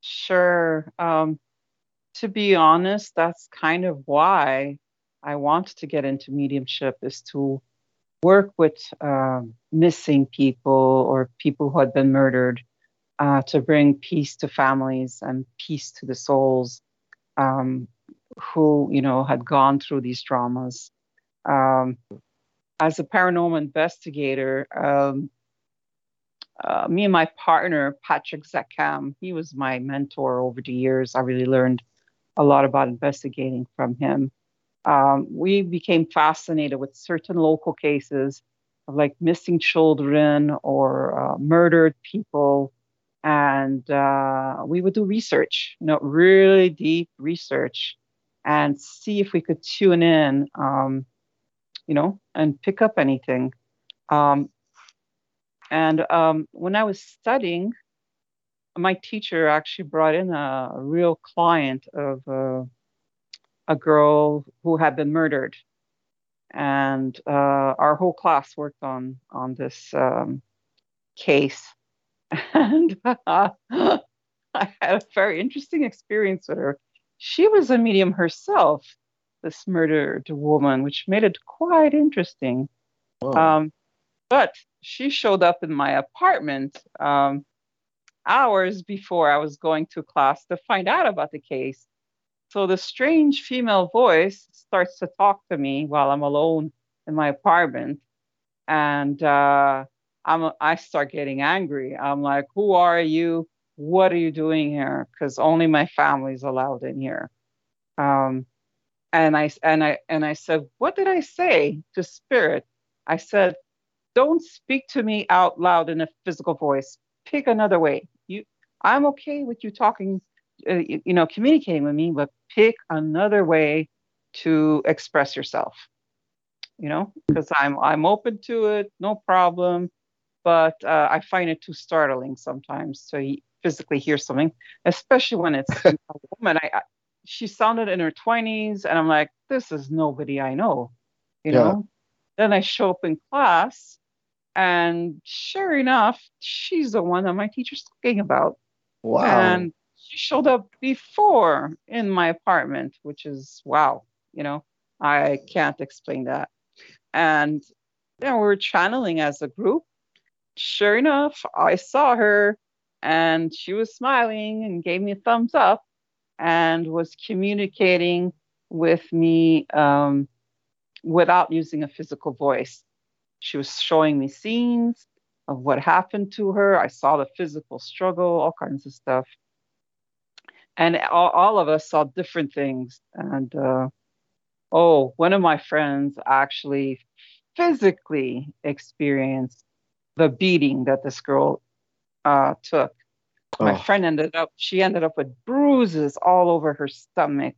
Speaker 3: Sure. Um, to be honest, that's kind of why I want to get into mediumship is to work with um, missing people or people who had been murdered uh, to bring peace to families and peace to the souls um, who, you know, had gone through these traumas. Um, as a paranormal investigator, um, uh, me and my partner, Patrick Zakam, he was my mentor over the years. I really learned a lot about investigating from him. Um, we became fascinated with certain local cases of like missing children or uh, murdered people. And uh, we would do research, you know, really deep research and see if we could tune in, um, you know, and pick up anything. Um, and um, when I was studying, my teacher actually brought in a, real client of uh, a girl who had been murdered, and uh, our whole class worked on on this um, case. And I had a very interesting experience with her. She was a medium herself, this murdered woman, which made it quite interesting. Um, but she showed up in my apartment um, hours before I was going to class to find out about the case. So the strange female voice starts to talk to me while I'm alone in my apartment, and uh, I'm I start getting angry. I'm like, "Who are you? What are you doing here? Because only my family's allowed in here." Um, and I and I and I said, "What did I say to spirit?" I said, don't speak to me out loud in a physical voice. Pick another way. You, I'm okay with you talking, uh, you, you know, communicating with me, but pick another way to express yourself. You know, because I'm I'm open to it, no problem. But uh, I find it too startling sometimes to physically hear something, especially when it's a woman. I, I she sounded in her 20s, and I'm like, this is nobody I know. You
Speaker 2: Yeah.
Speaker 3: know. Then I show up in class and sure enough, she's the one that my teacher's talking about.
Speaker 2: wow.
Speaker 3: And she showed up before in my apartment, which is wow, you know, I can't explain that. And then we were channeling as a group. Sure enough, I saw her and she was smiling and gave me a thumbs up and was communicating with me um, without using a physical voice. She was showing me scenes of what happened to her. I saw the physical struggle, all kinds of stuff. and all, all of us saw different things. And uh, oh, one of my friends actually physically experienced the beating that this girl uh, took. My
Speaker 2: Oh.
Speaker 3: friend ended up, she ended up with bruises all over her stomach,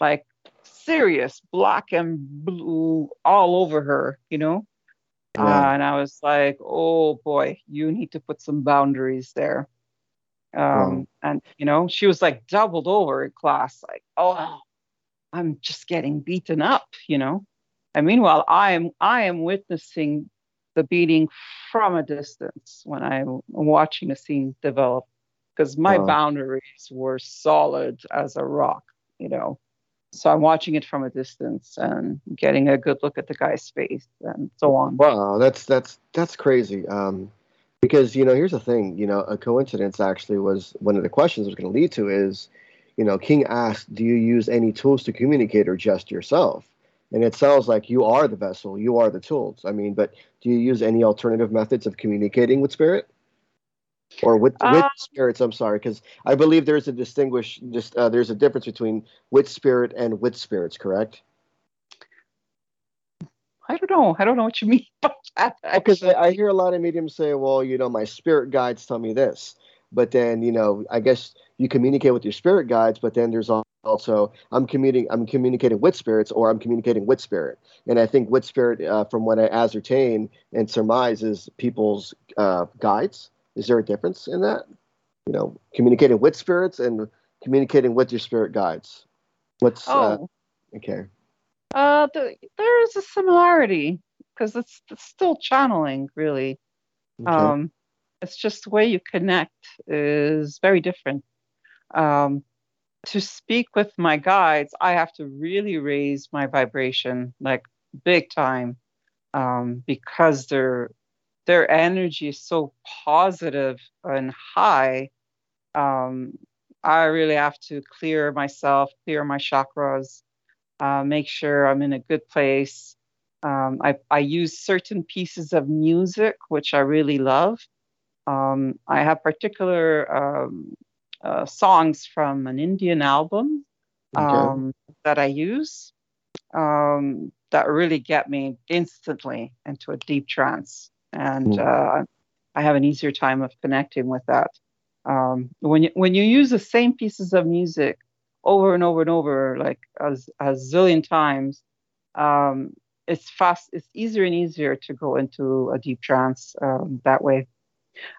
Speaker 3: like serious black and blue all over her, you know?
Speaker 2: Yeah.
Speaker 3: Uh, and I was like, oh boy, you need to put some boundaries there. Um,
Speaker 2: Wow.
Speaker 3: And, you know, she was like doubled over in class, like, oh, I'm just getting beaten up, you know? And meanwhile, I am I am witnessing the beating from a distance when I'm watching a scene develop because my
Speaker 2: Wow.
Speaker 3: boundaries were solid as a rock, you know. So I'm watching it from a distance and getting a good look at the guy's face and so on.
Speaker 2: Wow, that's that's that's crazy. Um, because you know, here's the thing. You know, a coincidence actually was one of the questions I was going to lead to is, you know, King asked, "Do you use any tools to communicate, or just yourself?" And it sounds like you are the vessel, you are the tools. I mean, but do you use any alternative methods of communicating with spirit, or with with
Speaker 3: Um,
Speaker 2: spirits? I'm sorry, because I believe there's a distinguish just uh, there's a difference between with spirit and with spirits. Correct?
Speaker 3: I don't know. I don't know what you mean by that.
Speaker 2: because. I, I hear a lot of mediums say, well, you know, my spirit guides tell me this. But then, you know, I guess you communicate with your spirit guides, but then there's also I'm communicating I'm communicating with spirits or I'm communicating with spirit. And I think with spirit, uh, from what I ascertain and surmise, is people's uh, guides. Is there a difference in that? You know, communicating with spirits and communicating with your spirit guides. What's uh,
Speaker 3: oh,
Speaker 2: okay?
Speaker 3: uh, the, there is a similarity because it's, it's still channeling, really.
Speaker 2: Okay.
Speaker 3: Um, it's just the way you connect is very different. Um, to speak with my guides, I have to really raise my vibration like big time um, because their their energy is so positive and high. Um, I really have to clear myself, clear my chakras, uh, make sure I'm in a good place. Um, I, I use certain pieces of music, which I really love. Um, I have particular um, uh, songs from an Indian album
Speaker 2: Okay.
Speaker 3: um, that I use um, that really get me instantly into a deep trance. And
Speaker 2: Mm.
Speaker 3: uh, I have an easier time of connecting with that. Um, when, you, when you use the same pieces of music over and over and over, like as a zillion times, um, it's fast, it's easier and easier to go into a deep trance um, that way.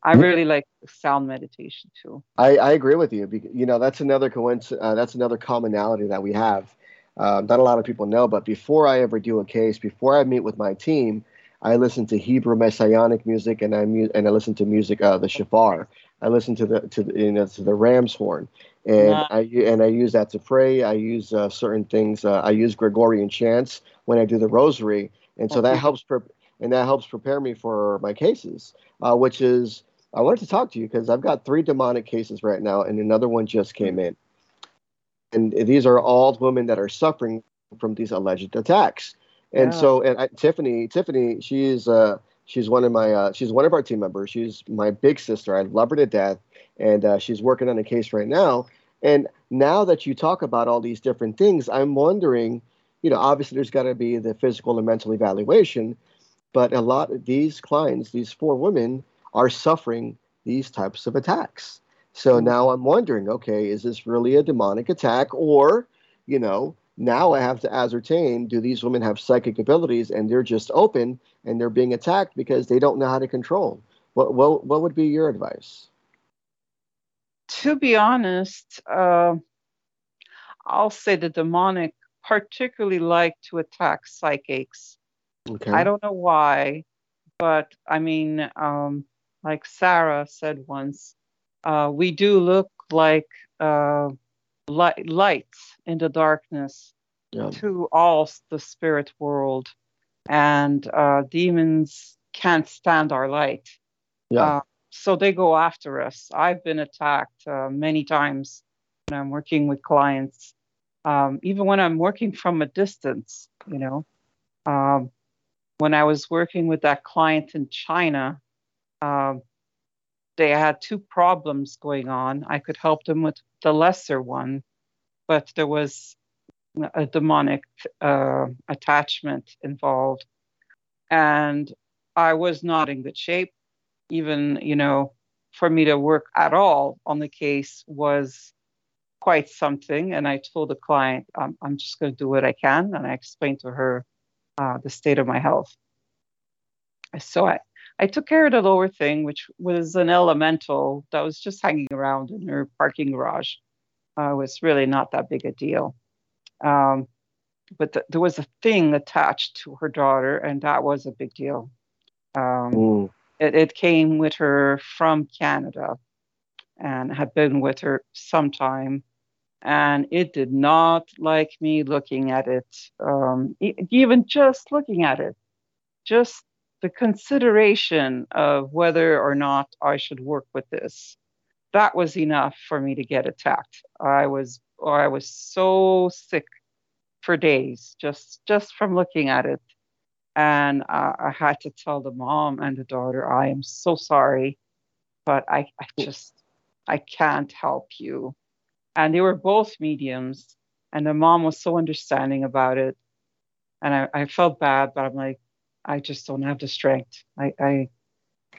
Speaker 3: I really like sound meditation too.
Speaker 2: I, I agree with you. You know, that's another coincidence. Uh, that's another commonality that we have. Uh, not a lot of people know, but before I ever do a case, before I meet with my team, I listen to Hebrew Messianic music, and I mu- and I listen to music, uh, the shofar. I listen to the to the, you know to the ram's horn, and
Speaker 3: Nice.
Speaker 2: I and I use that to pray. I use uh, certain things. Uh, I use Gregorian chants when I do the rosary, and so that helps. Pre- and that helps prepare me for my cases, uh, which is I wanted to talk to you because I've got three demonic cases right now, and another one just came in. And these are all women that are suffering from these alleged attacks. And
Speaker 3: Yeah.
Speaker 2: so, and I, Tiffany, Tiffany, she's uh, she's one of my uh, she's one of our team members. She's my big sister. I love her to death, and uh, she's working on a case right now. And now that you talk about all these different things, I'm wondering, you know, obviously there's got to be the physical and mental evaluation, but a lot of these clients, these four women, are suffering these types of attacks. So
Speaker 3: Mhm.
Speaker 2: now I'm wondering, okay, is this really a demonic attack? Or, you know, now I have to ascertain do these women have psychic abilities and they're just open and they're being attacked because they don't know how to control? What, what, what would be your advice?
Speaker 3: to be honest, uh, I'll say the demonic particularly like to attack psychics.
Speaker 2: Okay.
Speaker 3: I don't know why, but I mean, um, like Sarah said once, uh, we do look like uh, light, lights in the darkness
Speaker 2: Yeah.
Speaker 3: to all the spirit world, and uh, demons can't stand our light.
Speaker 2: Yeah.
Speaker 3: Uh, so they go after us. I've been attacked uh, many times when I'm working with clients, um, even when I'm working from a distance, you know. Um, when I was working with that client in China, um, they had two problems going on. I could help them with the lesser one, but there was a demonic uh, attachment involved. And I was not in good shape. Even, you know, for me to work at all on the case was quite something. And I told the client, I'm, I'm just going to do what I can. And I explained to her uh, the state of my health. So I, I took care of the lower thing, which was an elemental that was just hanging around in her parking garage. Uh, it was really not that big a deal. Um, but th- there was a thing attached to her daughter, and that was a big deal. Um, it, it, came with her from Canada and had been with her some time. And it did not like me looking at it, um, even just looking at it. Just the consideration of whether or not I should work with this. That was enough for me to get attacked. I was I was so sick for days just just from looking at it and uh, i had to tell the mom and the daughter i am so sorry but i, I just i can't help you and they were both mediums and the mom was so understanding about it and i, I felt bad but i'm like i just don't have the strength i i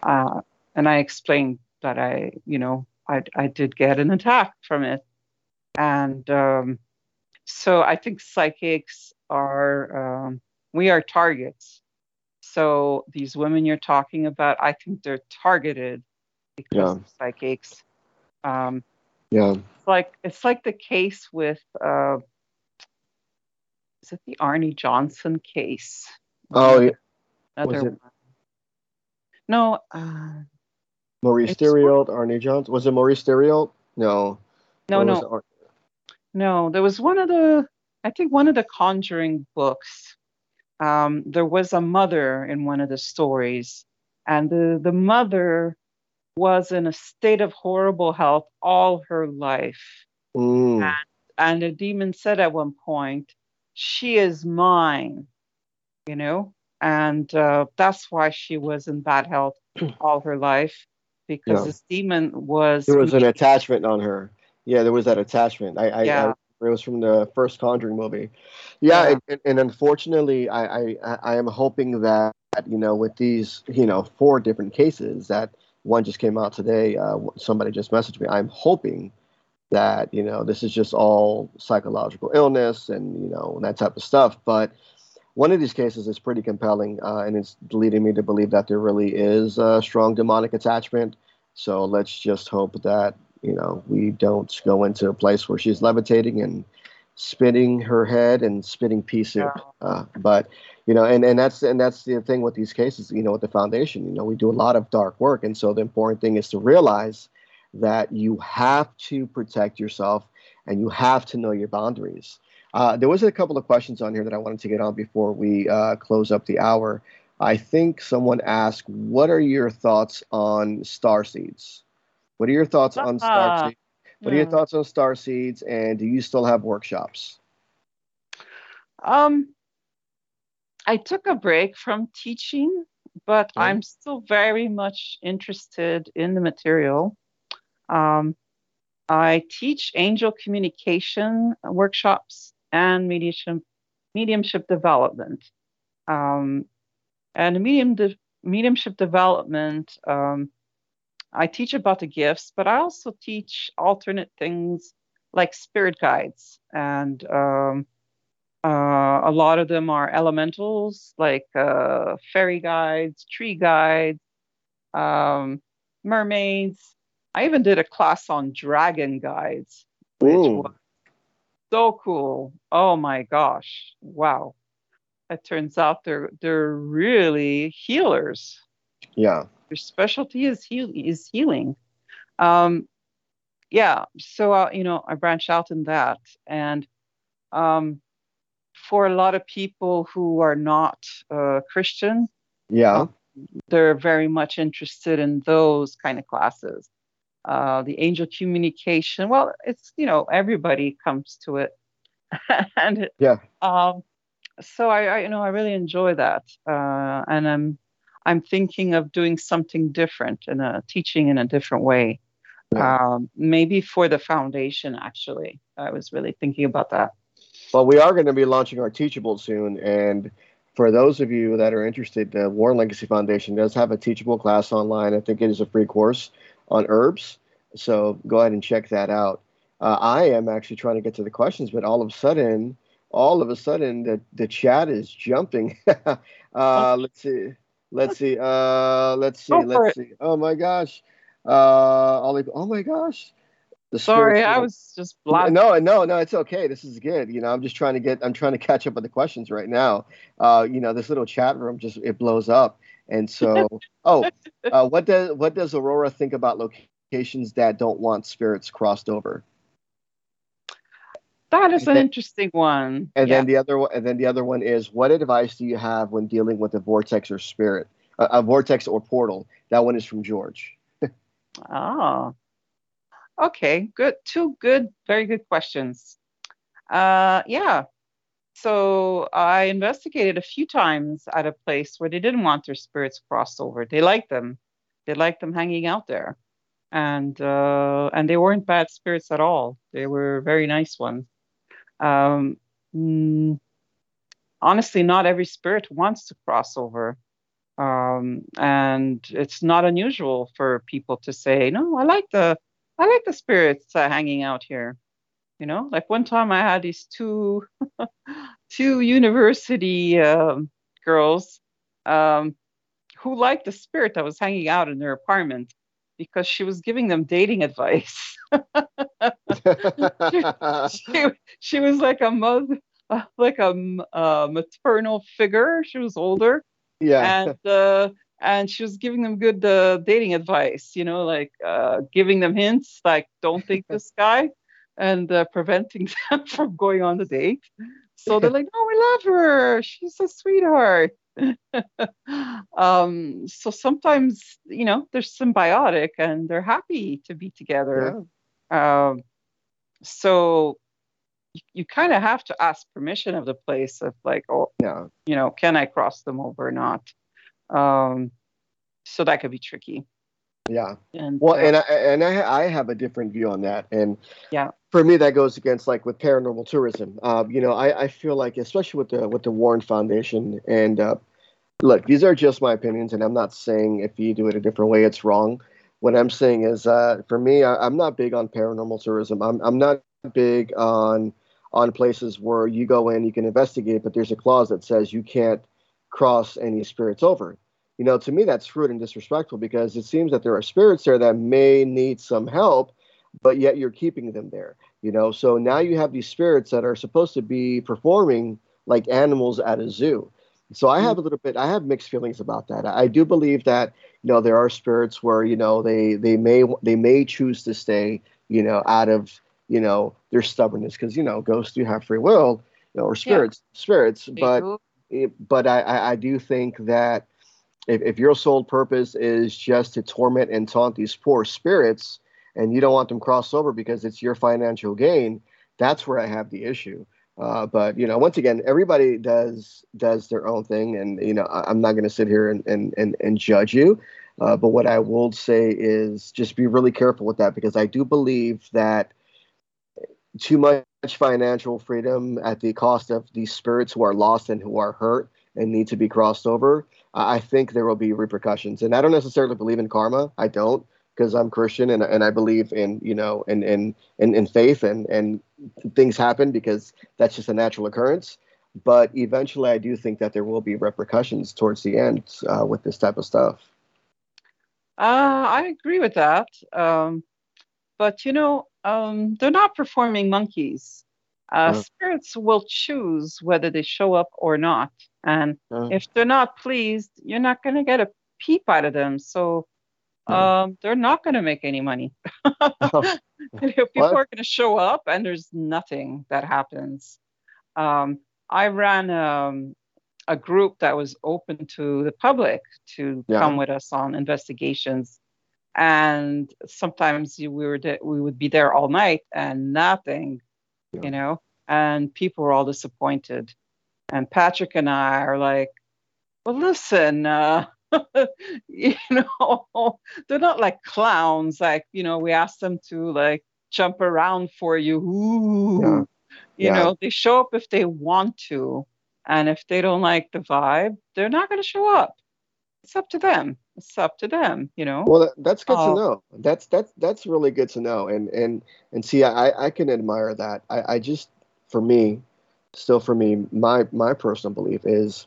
Speaker 3: uh, and i explained that i you know i i did get an attack from it and um so I think psychics are, um, we are targets. So these women you're talking about, I think they're targeted because yeah. of psychics. Um,
Speaker 2: yeah.
Speaker 3: It's like, it's like the case with, uh, is it the Arne Johnson case?
Speaker 2: Oh, yeah.
Speaker 3: Another one. No. Uh,
Speaker 2: Maurice Theriault, Arne Johnson. Was it Maurice Theriault? No.
Speaker 3: No, no. No, there was one of the, I think one of the Conjuring books. Um, there was a mother in one of the stories, and the, the mother was in a state of horrible health all her life.
Speaker 2: Mm.
Speaker 3: And, and the demon said at one point, She is mine, you know? And uh, that's why she was in bad health all her life because yeah. this demon was.
Speaker 2: There was an attachment on her. Yeah, there was that attachment. I, I, yeah. I it was from the first Conjuring movie. Yeah, yeah. And, and, unfortunately, I, I, I am hoping that you know with these you know four different cases that one just came out today. Uh, somebody just messaged me. I'm hoping that you know this is just all psychological illness and you know that type of stuff. But one of these cases is pretty compelling, uh, and it's leading me to believe that there really is a strong demonic attachment. So let's just hope that you know, we don't go into a place where she's levitating and spinning her head and spitting pea soup. Uh, but you know, and, and that's and that's the thing with these cases. You know, with the foundation, you know, we do a lot of dark work, and so the important thing is to realize that you have to protect yourself and you have to know your boundaries. Uh, there was a couple of questions on here that I wanted to get on before we uh, close up the hour. I think someone asked, "What are your thoughts on star seeds?" What are your thoughts on star seeds? What are your thoughts on star seeds? And do you still have workshops?
Speaker 3: Um, I took a break from teaching, but I'm still very much interested in the material. Um, I teach angel communication workshops and mediumship, mediumship development. Um, and medium de- mediumship development, um, I teach about the gifts, but I also teach alternate things like spirit guides. And um, uh, a lot of them are elementals, like uh, fairy guides, tree guides, um, mermaids. I even did a class on dragon guides, which Ooh. was so cool. Oh my gosh. Wow. It turns out they're they're really healers.
Speaker 2: Yeah
Speaker 3: your specialty is heal is healing. Um, yeah, so uh, you know I branch out in that, and um, for a lot of people who are not uh, Christian,
Speaker 2: yeah, um,
Speaker 3: they're very much interested in those kind of classes. Uh, the angel communication, well, it's you know everybody comes to it, and
Speaker 2: yeah.
Speaker 3: Um, so I, I, you know I really enjoy that, uh, and I'm I'm thinking of doing something different and uh, teaching in a different way.
Speaker 2: Yeah.
Speaker 3: Um, maybe for the foundation, actually. I was really thinking about that.
Speaker 2: Well, we are going to be launching our Teachable soon, and for those of you that are interested, the Warren Legacy Foundation does have a Teachable class online. I think it is a free course on herbs, so go ahead and check that out. Uh, I am actually trying to get to the questions, but all of a sudden, all of a sudden, the the chat is jumping. uh, let's see, let's see, uh, let's see, let's see. Oh my gosh, uh, Ollie, oh my gosh.
Speaker 3: Sorry, I was just blabbing.
Speaker 2: no, no, no, it's okay. This is good. You know, I'm just trying to get, I'm trying to catch up with the questions right now. Uh, you know, this little chat room just it blows up, and so, oh, uh, what does what does Aurora think about locations that don't want spirits crossed over?
Speaker 3: That is an
Speaker 2: then-
Speaker 3: interesting one.
Speaker 2: And
Speaker 3: yeah.
Speaker 2: then the other one, and then the other one is, what advice do you have when dealing with a vortex or spirit, a, a vortex or portal? That one is from George.
Speaker 3: Oh, okay, good. Two good, very good questions. Uh, yeah. So I investigated a few times at a place where they didn't want their spirits crossed over. They liked them. They liked them hanging out there, and uh, and they weren't bad spirits at all. They were very nice ones. Um, mm, honestly, not every spirit wants to cross over um, and it's not unusual for people to say, "No, I like the I like the spirits uh, hanging out here." You know, like one time I had these two two university um, girls um, who liked the spirit that was hanging out in their apartment because she was giving them dating advice. she, she was like a mother, uh, like a, uh, maternal figure. She was older
Speaker 2: yeah.
Speaker 3: and uh, and she was giving them good uh, dating advice, you know, like uh, giving them hints, like don't date this guy, and uh, preventing them from going on the date. So they're like, "No, we love her. She's a sweetheart." um, so sometimes, you know, they're symbiotic and they're happy to be together. Um, so you, you kind of have to ask permission of the place of like, oh,
Speaker 2: yeah.
Speaker 3: you know, can I cross them over or not? Um, so that could be tricky.
Speaker 2: Yeah.
Speaker 3: And
Speaker 2: Well,
Speaker 3: uh,
Speaker 2: and I and I I have a different view on that, and
Speaker 3: Yeah.
Speaker 2: for me that goes against like with paranormal tourism. Uh, you know, I I feel like especially with the with the Warren Foundation, and uh, look, these are just my opinions, and I'm not saying if you do it a different way, it's wrong. What I'm saying is, uh, for me, I, I'm not big on paranormal tourism. I'm I'm not big on on places where you go in, you can investigate, but there's a clause that says you can't cross any spirits over you know, to me that's rude and disrespectful because it seems that there are spirits there that may need some help, but yet you're keeping them there. You know, so now you have these spirits that are supposed to be performing like animals at a zoo. So I have a little bit, I have mixed feelings about that. I do believe that you know there are spirits where you know they they may they may choose to stay you know out of you know their stubbornness because you know ghosts do have free will, you know, or spirits spirits,
Speaker 3: they
Speaker 2: but
Speaker 3: do-
Speaker 2: it- but I, I, do think that if, if your sole purpose is just to torment and taunt these poor spirits and you don't want them crossed over because it's your financial gain, that's where I have the issue. Uh, but you know, once again, everybody does does their own thing, and you know, I, I'm not going to sit here and and and, and judge you. Uh, but what I will say is just be really careful with that because I do believe that too much financial freedom at the cost of these spirits who are lost and who are hurt and need to be crossed over, I think there will be repercussions. And I don't necessarily believe in karma. I don't because I'm Christian and, and I believe in you know in in in, in faith and and things happen because that's just a natural occurrence. But eventually, I do think that there will be repercussions towards the end uh, with this type of stuff.
Speaker 3: Uh, I agree with that. Um, but you know, um, they're not performing monkeys. Uh,
Speaker 2: Uh.
Speaker 3: Spirits will choose whether they show up or not. And
Speaker 2: Uh,
Speaker 3: if they're not pleased, you're not going to get a peep out of them. So um, they're not going to make any money. People
Speaker 2: What?
Speaker 3: are going to show up and there's nothing that happens. Um, I ran um, a group that was open to the public to
Speaker 2: Yeah.
Speaker 3: come with us on investigations. And sometimes you, we were de- we would be there all night and nothing,
Speaker 2: Yeah.
Speaker 3: you know, and people were all disappointed. And Patrick and I are like, well, listen, uh, you know, they're not like clowns. Like, you know, we ask them to like jump around for you. Ooh.
Speaker 2: Yeah.
Speaker 3: You
Speaker 2: Yeah.
Speaker 3: know, they show up if they want to. And if they don't like the vibe, they're not going to show up. It's up to them. It's up to them, you know?
Speaker 2: Well, that, that's good
Speaker 3: Oh.
Speaker 2: to uh, know. That's that's that's really good to know. And and and see, I I can admire that. I I just for me, still for me, my my personal belief is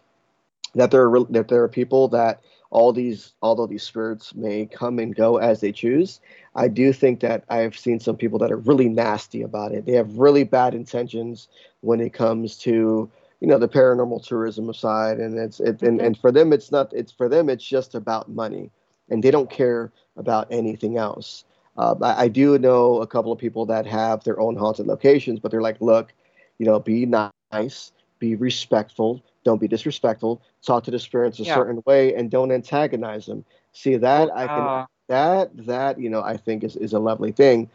Speaker 2: that there are that there are people that all these although these spirits may come and go as they choose. I do think that I've seen some people that are really nasty about it. They have really bad intentions when it comes to you know the paranormal tourism side and it's it and, and for them it's not it's for them it's just about money and they don't care about anything else. Uh, I, I do know a couple of people that have their own haunted locations but they're like look you know be nice be respectful don't be disrespectful talk to the spirits a
Speaker 3: Yeah.
Speaker 2: certain way and don't antagonize them. See that i can
Speaker 3: Uh,
Speaker 2: that that you know i think is, is a lovely thing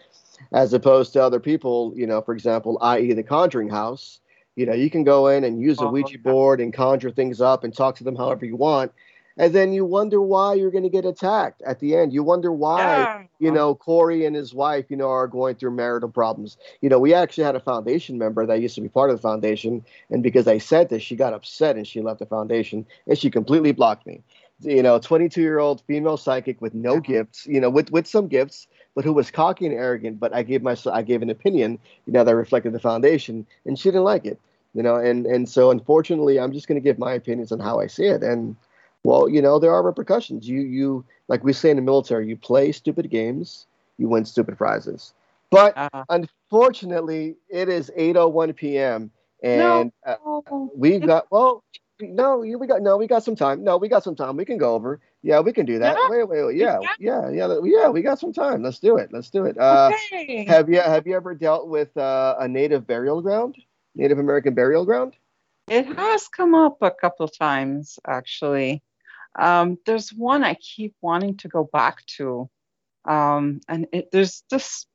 Speaker 2: as opposed to other people you know for example i.e the conjuring house you know you can go in and use a
Speaker 3: Oh,
Speaker 2: ouija board and conjure things up and talk to them however you want and then you wonder why you're going to get attacked at the end. You wonder why
Speaker 3: yeah.
Speaker 2: you know Cory and his wife you know are going through marital problems. You know we actually had a foundation member that used to be part of the foundation and because i said this she got upset and she left the foundation and she completely blocked me. You know 22 year old female psychic with no gifts you know with with some gifts but who was cocky and arrogant but i gave my i gave an opinion you know that reflected the foundation and she didn't like it you know and and so unfortunately i'm just going to give my opinions on how i see it and well you know there are repercussions. You you like we say in the military you play stupid games you win stupid prizes. But
Speaker 3: Uh,
Speaker 2: unfortunately it is 8:01 p.m and uh,
Speaker 3: oh,
Speaker 2: we've got well no you- we got no we got some time. No we got some time. We can go over. Yeah we can do that.
Speaker 3: Yeah.
Speaker 2: wait wait wait. Yeah yeah. yeah yeah we got some time. Let's do it. Let's do it. Uh
Speaker 3: okay.
Speaker 2: have you have you ever dealt with uh, a native burial ground? Native american burial ground?
Speaker 3: It has come up a couple of times, actually. Um, there's one I keep wanting to go back to, um, and it, there's this.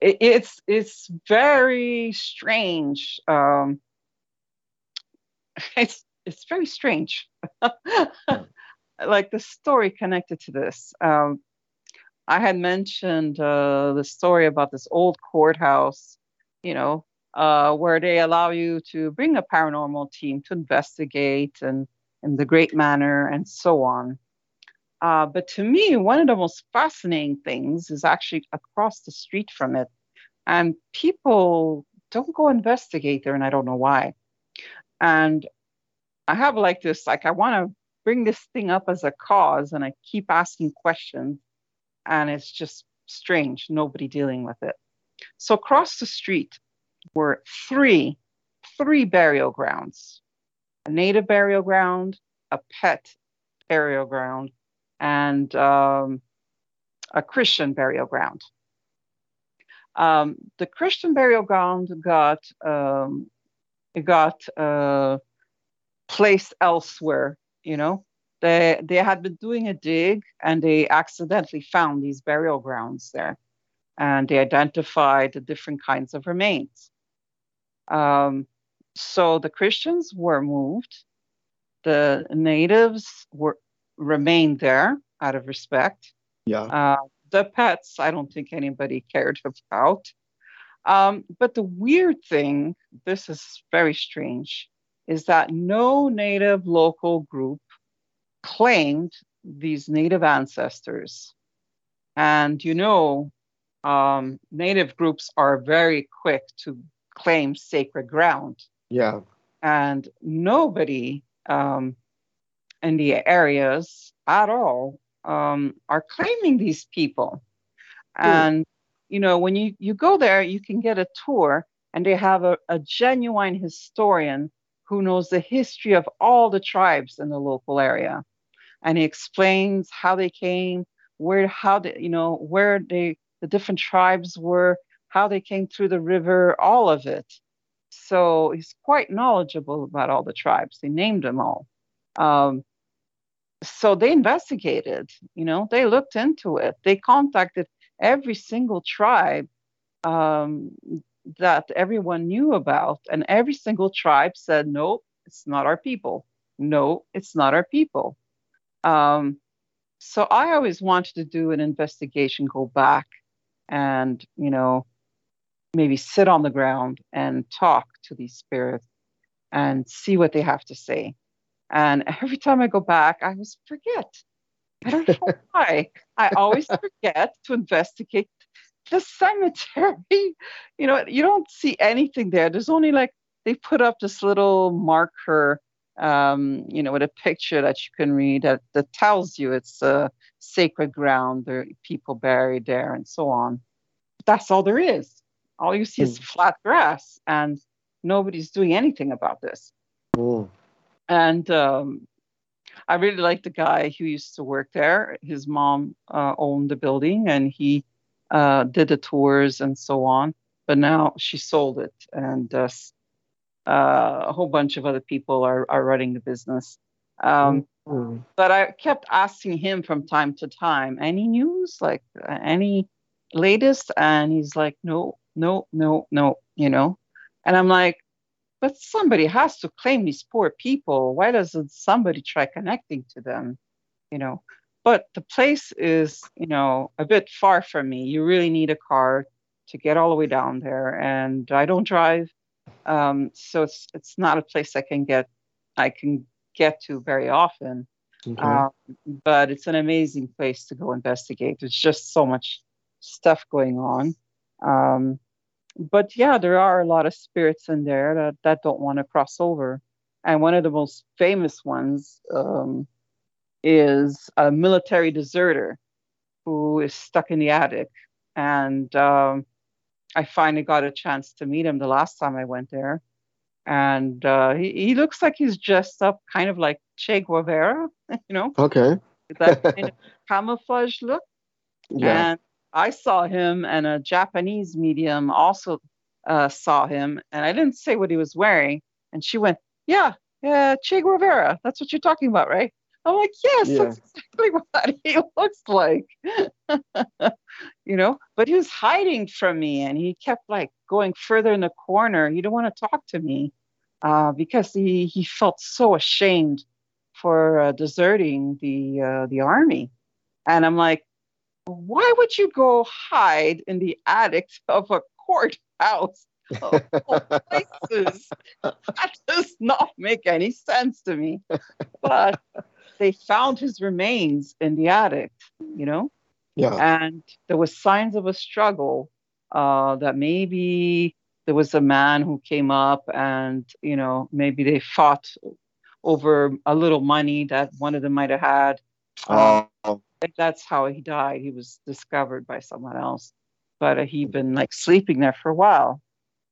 Speaker 3: It, it's it's very strange. Um, it's it's very strange. like the story connected to this. Um, I had mentioned uh, the story about this old courthouse, you know, uh, where they allow you to bring a paranormal team to investigate and in the great manner and so on. Uh, but to me, one of the most fascinating things is actually across the street from it. And people don't go investigate there, and I don't know why. And I have like this, like, I want to bring this thing up as a cause, and I keep asking questions, and it's just strange, nobody dealing with it. So across the street were three, three burial grounds a native burial ground, a pet burial ground, and um, a Christian burial ground. Um, the Christian burial ground got um, got uh, placed elsewhere. You know, they they had been doing a dig and they accidentally found these burial grounds there, and they identified the different kinds of remains. Um, so the Christians were moved. The natives were remained there out of respect.
Speaker 2: yeah
Speaker 3: Uh, the pets, I don't think anybody cared about. Um, but the weird thing, this is very strange, is that no native local group claimed these native ancestors. And you know, um, native groups are very quick to claim sacred ground
Speaker 2: yeah
Speaker 3: and nobody um, in the areas at all um, are claiming these people. And you know, when you you go there, you can get a tour, and they have a, a genuine historian who knows the history of all the tribes in the local area, and he explains how they came, where how they you know where they the different tribes were, how they came through the river, all of it. So he's quite knowledgeable about all the tribes. They named them all. Um, so they investigated, you know, they looked into it. They contacted every single tribe um, that everyone knew about, and every single tribe said, "No, it's not our people. No, it's not our people." Um, so I always wanted to do an investigation, go back and, you know, maybe sit on the ground and talk to these spirits and see what they have to say. And every time I go back, I always forget. I don't know why. I always forget to investigate the cemetery. You know, you don't see anything there. There's only like they put up this little marker, um, you know, with a picture that you can read that, that tells you it's a sacred ground, there are people buried there, and so on. That's all there is. All you see is
Speaker 2: Mm.
Speaker 3: flat grass, and nobody's doing anything about this.
Speaker 2: Mm.
Speaker 3: And um, I really like the guy who used to work there. His mom uh, owned the building, and he uh, did the tours and so on. But now she sold it, and uh, uh, a whole bunch of other people are, are running the business. Um,
Speaker 2: Mm.
Speaker 3: but I kept asking him from time to time, any news, like uh, any latest? And he's like, no, no, no, no, you know. And I'm like, but somebody has to claim these poor people. Why doesn't somebody try connecting to them? You know. But the place is, you know, a bit far from me. You really need a car to get all the way down there, and I don't drive, um, so it's it's not a place I can get I can get to very often.
Speaker 2: Okay.
Speaker 3: Um, but it's an amazing place to go investigate. There's just so much stuff going on. Um, but yeah, there are a lot of spirits in there that, that don't want to cross over. And one of the most famous ones um, is a military deserter who is stuck in the attic. And um, I finally got a chance to meet him the last time I went there. And uh, he, he looks like he's dressed up kind of like Che Guevara, you know,
Speaker 2: okay.
Speaker 3: that kind of camouflage look.
Speaker 2: Yeah.
Speaker 3: And I saw him, and a Japanese medium also uh, saw him, and I didn't say what he was wearing. And she went, Yeah, yeah, Che Guevara. That's what you're talking about, right? I'm like, Yes,
Speaker 2: Yeah.
Speaker 3: that's exactly what he looks like. you know, but he was hiding from me, and he kept like going further in the corner. He didn't want to talk to me uh, because he, he felt so ashamed for uh, deserting the uh, the army. And I'm like, why would you go hide in the attic of a courthouse of places? That does not make any sense to me. But they found his remains in the attic, you know,
Speaker 2: yeah.
Speaker 3: and there was signs of a struggle uh, that maybe there was a man who came up and you know maybe they fought over a little money that one of them might have had um,
Speaker 2: Oh,
Speaker 3: think that's how he died. He was discovered by someone else, but uh, he'd been like sleeping there for a while.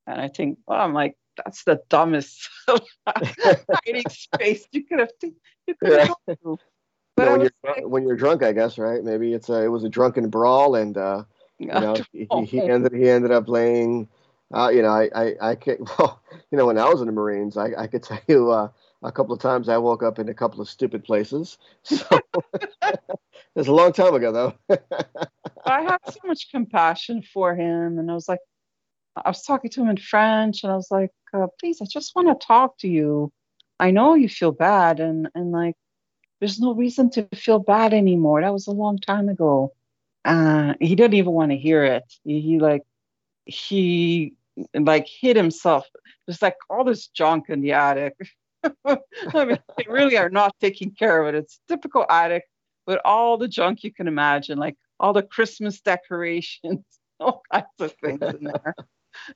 Speaker 3: And I think, well, I'm like, that's the dumbest hiding space you could have. You could have.
Speaker 2: Yeah. you
Speaker 3: But
Speaker 2: know, when, you're,
Speaker 3: like,
Speaker 2: when you're drunk, I guess, right? Maybe it's a, it was a drunken brawl, and uh, you know, he, he- he ended he ended up laying. Uh, you know, I I I can't. Well, you know, when I was in the Marines, I I could tell you uh, a couple of times I woke up in a couple of stupid places. So it's a long time ago, though.
Speaker 3: I had so much compassion for him, and I was like, I was talking to him in French, and I was like, uh, please, I just want to talk to you. I know you feel bad, and and like, there's no reason to feel bad anymore. That was a long time ago. Uh, he didn't even want to hear it. He, he like, he like hid himself. There's like all this junk in the attic. I mean, they really are not taking care of it. It's a typical attic with all the junk you can imagine, like all the Christmas decorations, all kinds of things in there.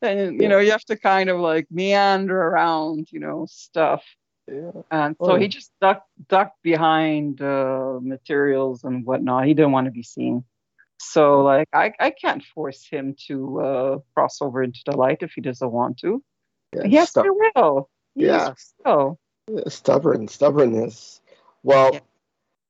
Speaker 3: And you know, you have to kind of like meander around, you know, stuff.
Speaker 2: yeah.
Speaker 3: And so
Speaker 2: Oh.
Speaker 3: he just ducked ducked behind uh, materials and whatnot. He didn't want to be seen. So like I, I can't force him to uh, cross over into the light if he doesn't want to.
Speaker 2: yeah.
Speaker 3: He has
Speaker 2: Stu-
Speaker 3: free will.
Speaker 2: Yeah.
Speaker 3: will.
Speaker 2: stubborn stubbornness well
Speaker 3: Yeah.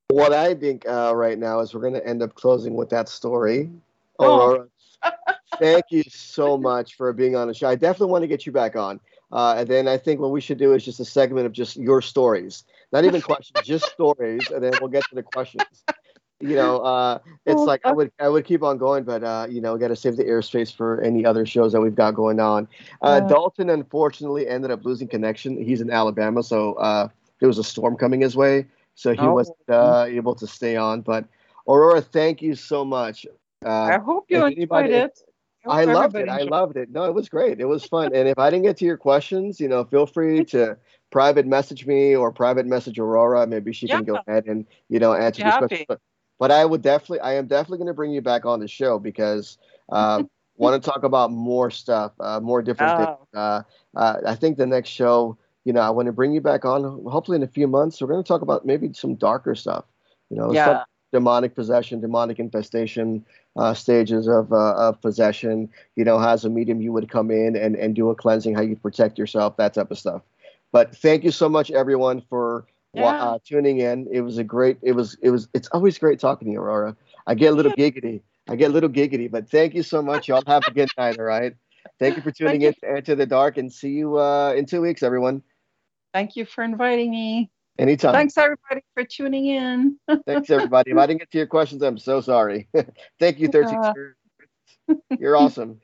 Speaker 2: what i think uh, right now is we're going to end up closing with that story
Speaker 3: Oh.
Speaker 2: aurora thank you so much for being on the show i definitely want to get you back on uh, and then i think what we should do is just a segment of just your stories not even questions just stories and then we'll get to the questions you know uh, it's
Speaker 3: Oh,
Speaker 2: like i
Speaker 3: uh-
Speaker 2: would i would keep on going but uh, you know got to save the airspace for any other shows that we've got going on uh,
Speaker 3: Yeah.
Speaker 2: Dalton unfortunately ended up losing connection. He's in Alabama, so uh, there was a storm coming his way, so he
Speaker 3: Oh.
Speaker 2: wasn't uh, able to stay on. But Aurora, thank you so much.
Speaker 3: I
Speaker 2: Uh,
Speaker 3: hope you enjoyed
Speaker 2: anybody-
Speaker 3: it. hope
Speaker 2: I loved it. I loved it. No, it was great. It was fun. and if I didn't get to your questions, you know, feel free to private message me or private message Aurora. Maybe she can go ahead and you know answer these
Speaker 3: happy.
Speaker 2: questions. But, but I would definitely, I am definitely going to bring you back on the show because uh, want to talk about more stuff, uh, more different things.
Speaker 3: Oh,
Speaker 2: Uh, uh, I think the next show, you know, I want to bring you back on. Hopefully, in a few months, we're going to talk about maybe some darker stuff. You know, stuff
Speaker 3: yeah.
Speaker 2: demonic possession, demonic infestation uh, stages of, uh, of possession. You know, as a medium, you would come in and, and do a cleansing, how you protect yourself, that type of stuff. But thank you so much, everyone, for
Speaker 3: Yeah.
Speaker 2: uh, tuning in. It was a great. It was. It was. It's always great talking to you, Aurora. I get a little giggity. I get a little giggity, but thank you so much. Y'all have a good night. All right. Thank you for tuning
Speaker 3: Thank
Speaker 2: in to the Dark, and see you uh, in two weeks, everyone.
Speaker 3: Thank you for inviting me.
Speaker 2: Anytime.
Speaker 3: Thanks everybody for tuning in.
Speaker 2: Thanks, everybody. If I didn't get to your questions, I'm so sorry. Thank you, 13
Speaker 3: Uh.
Speaker 2: You're awesome.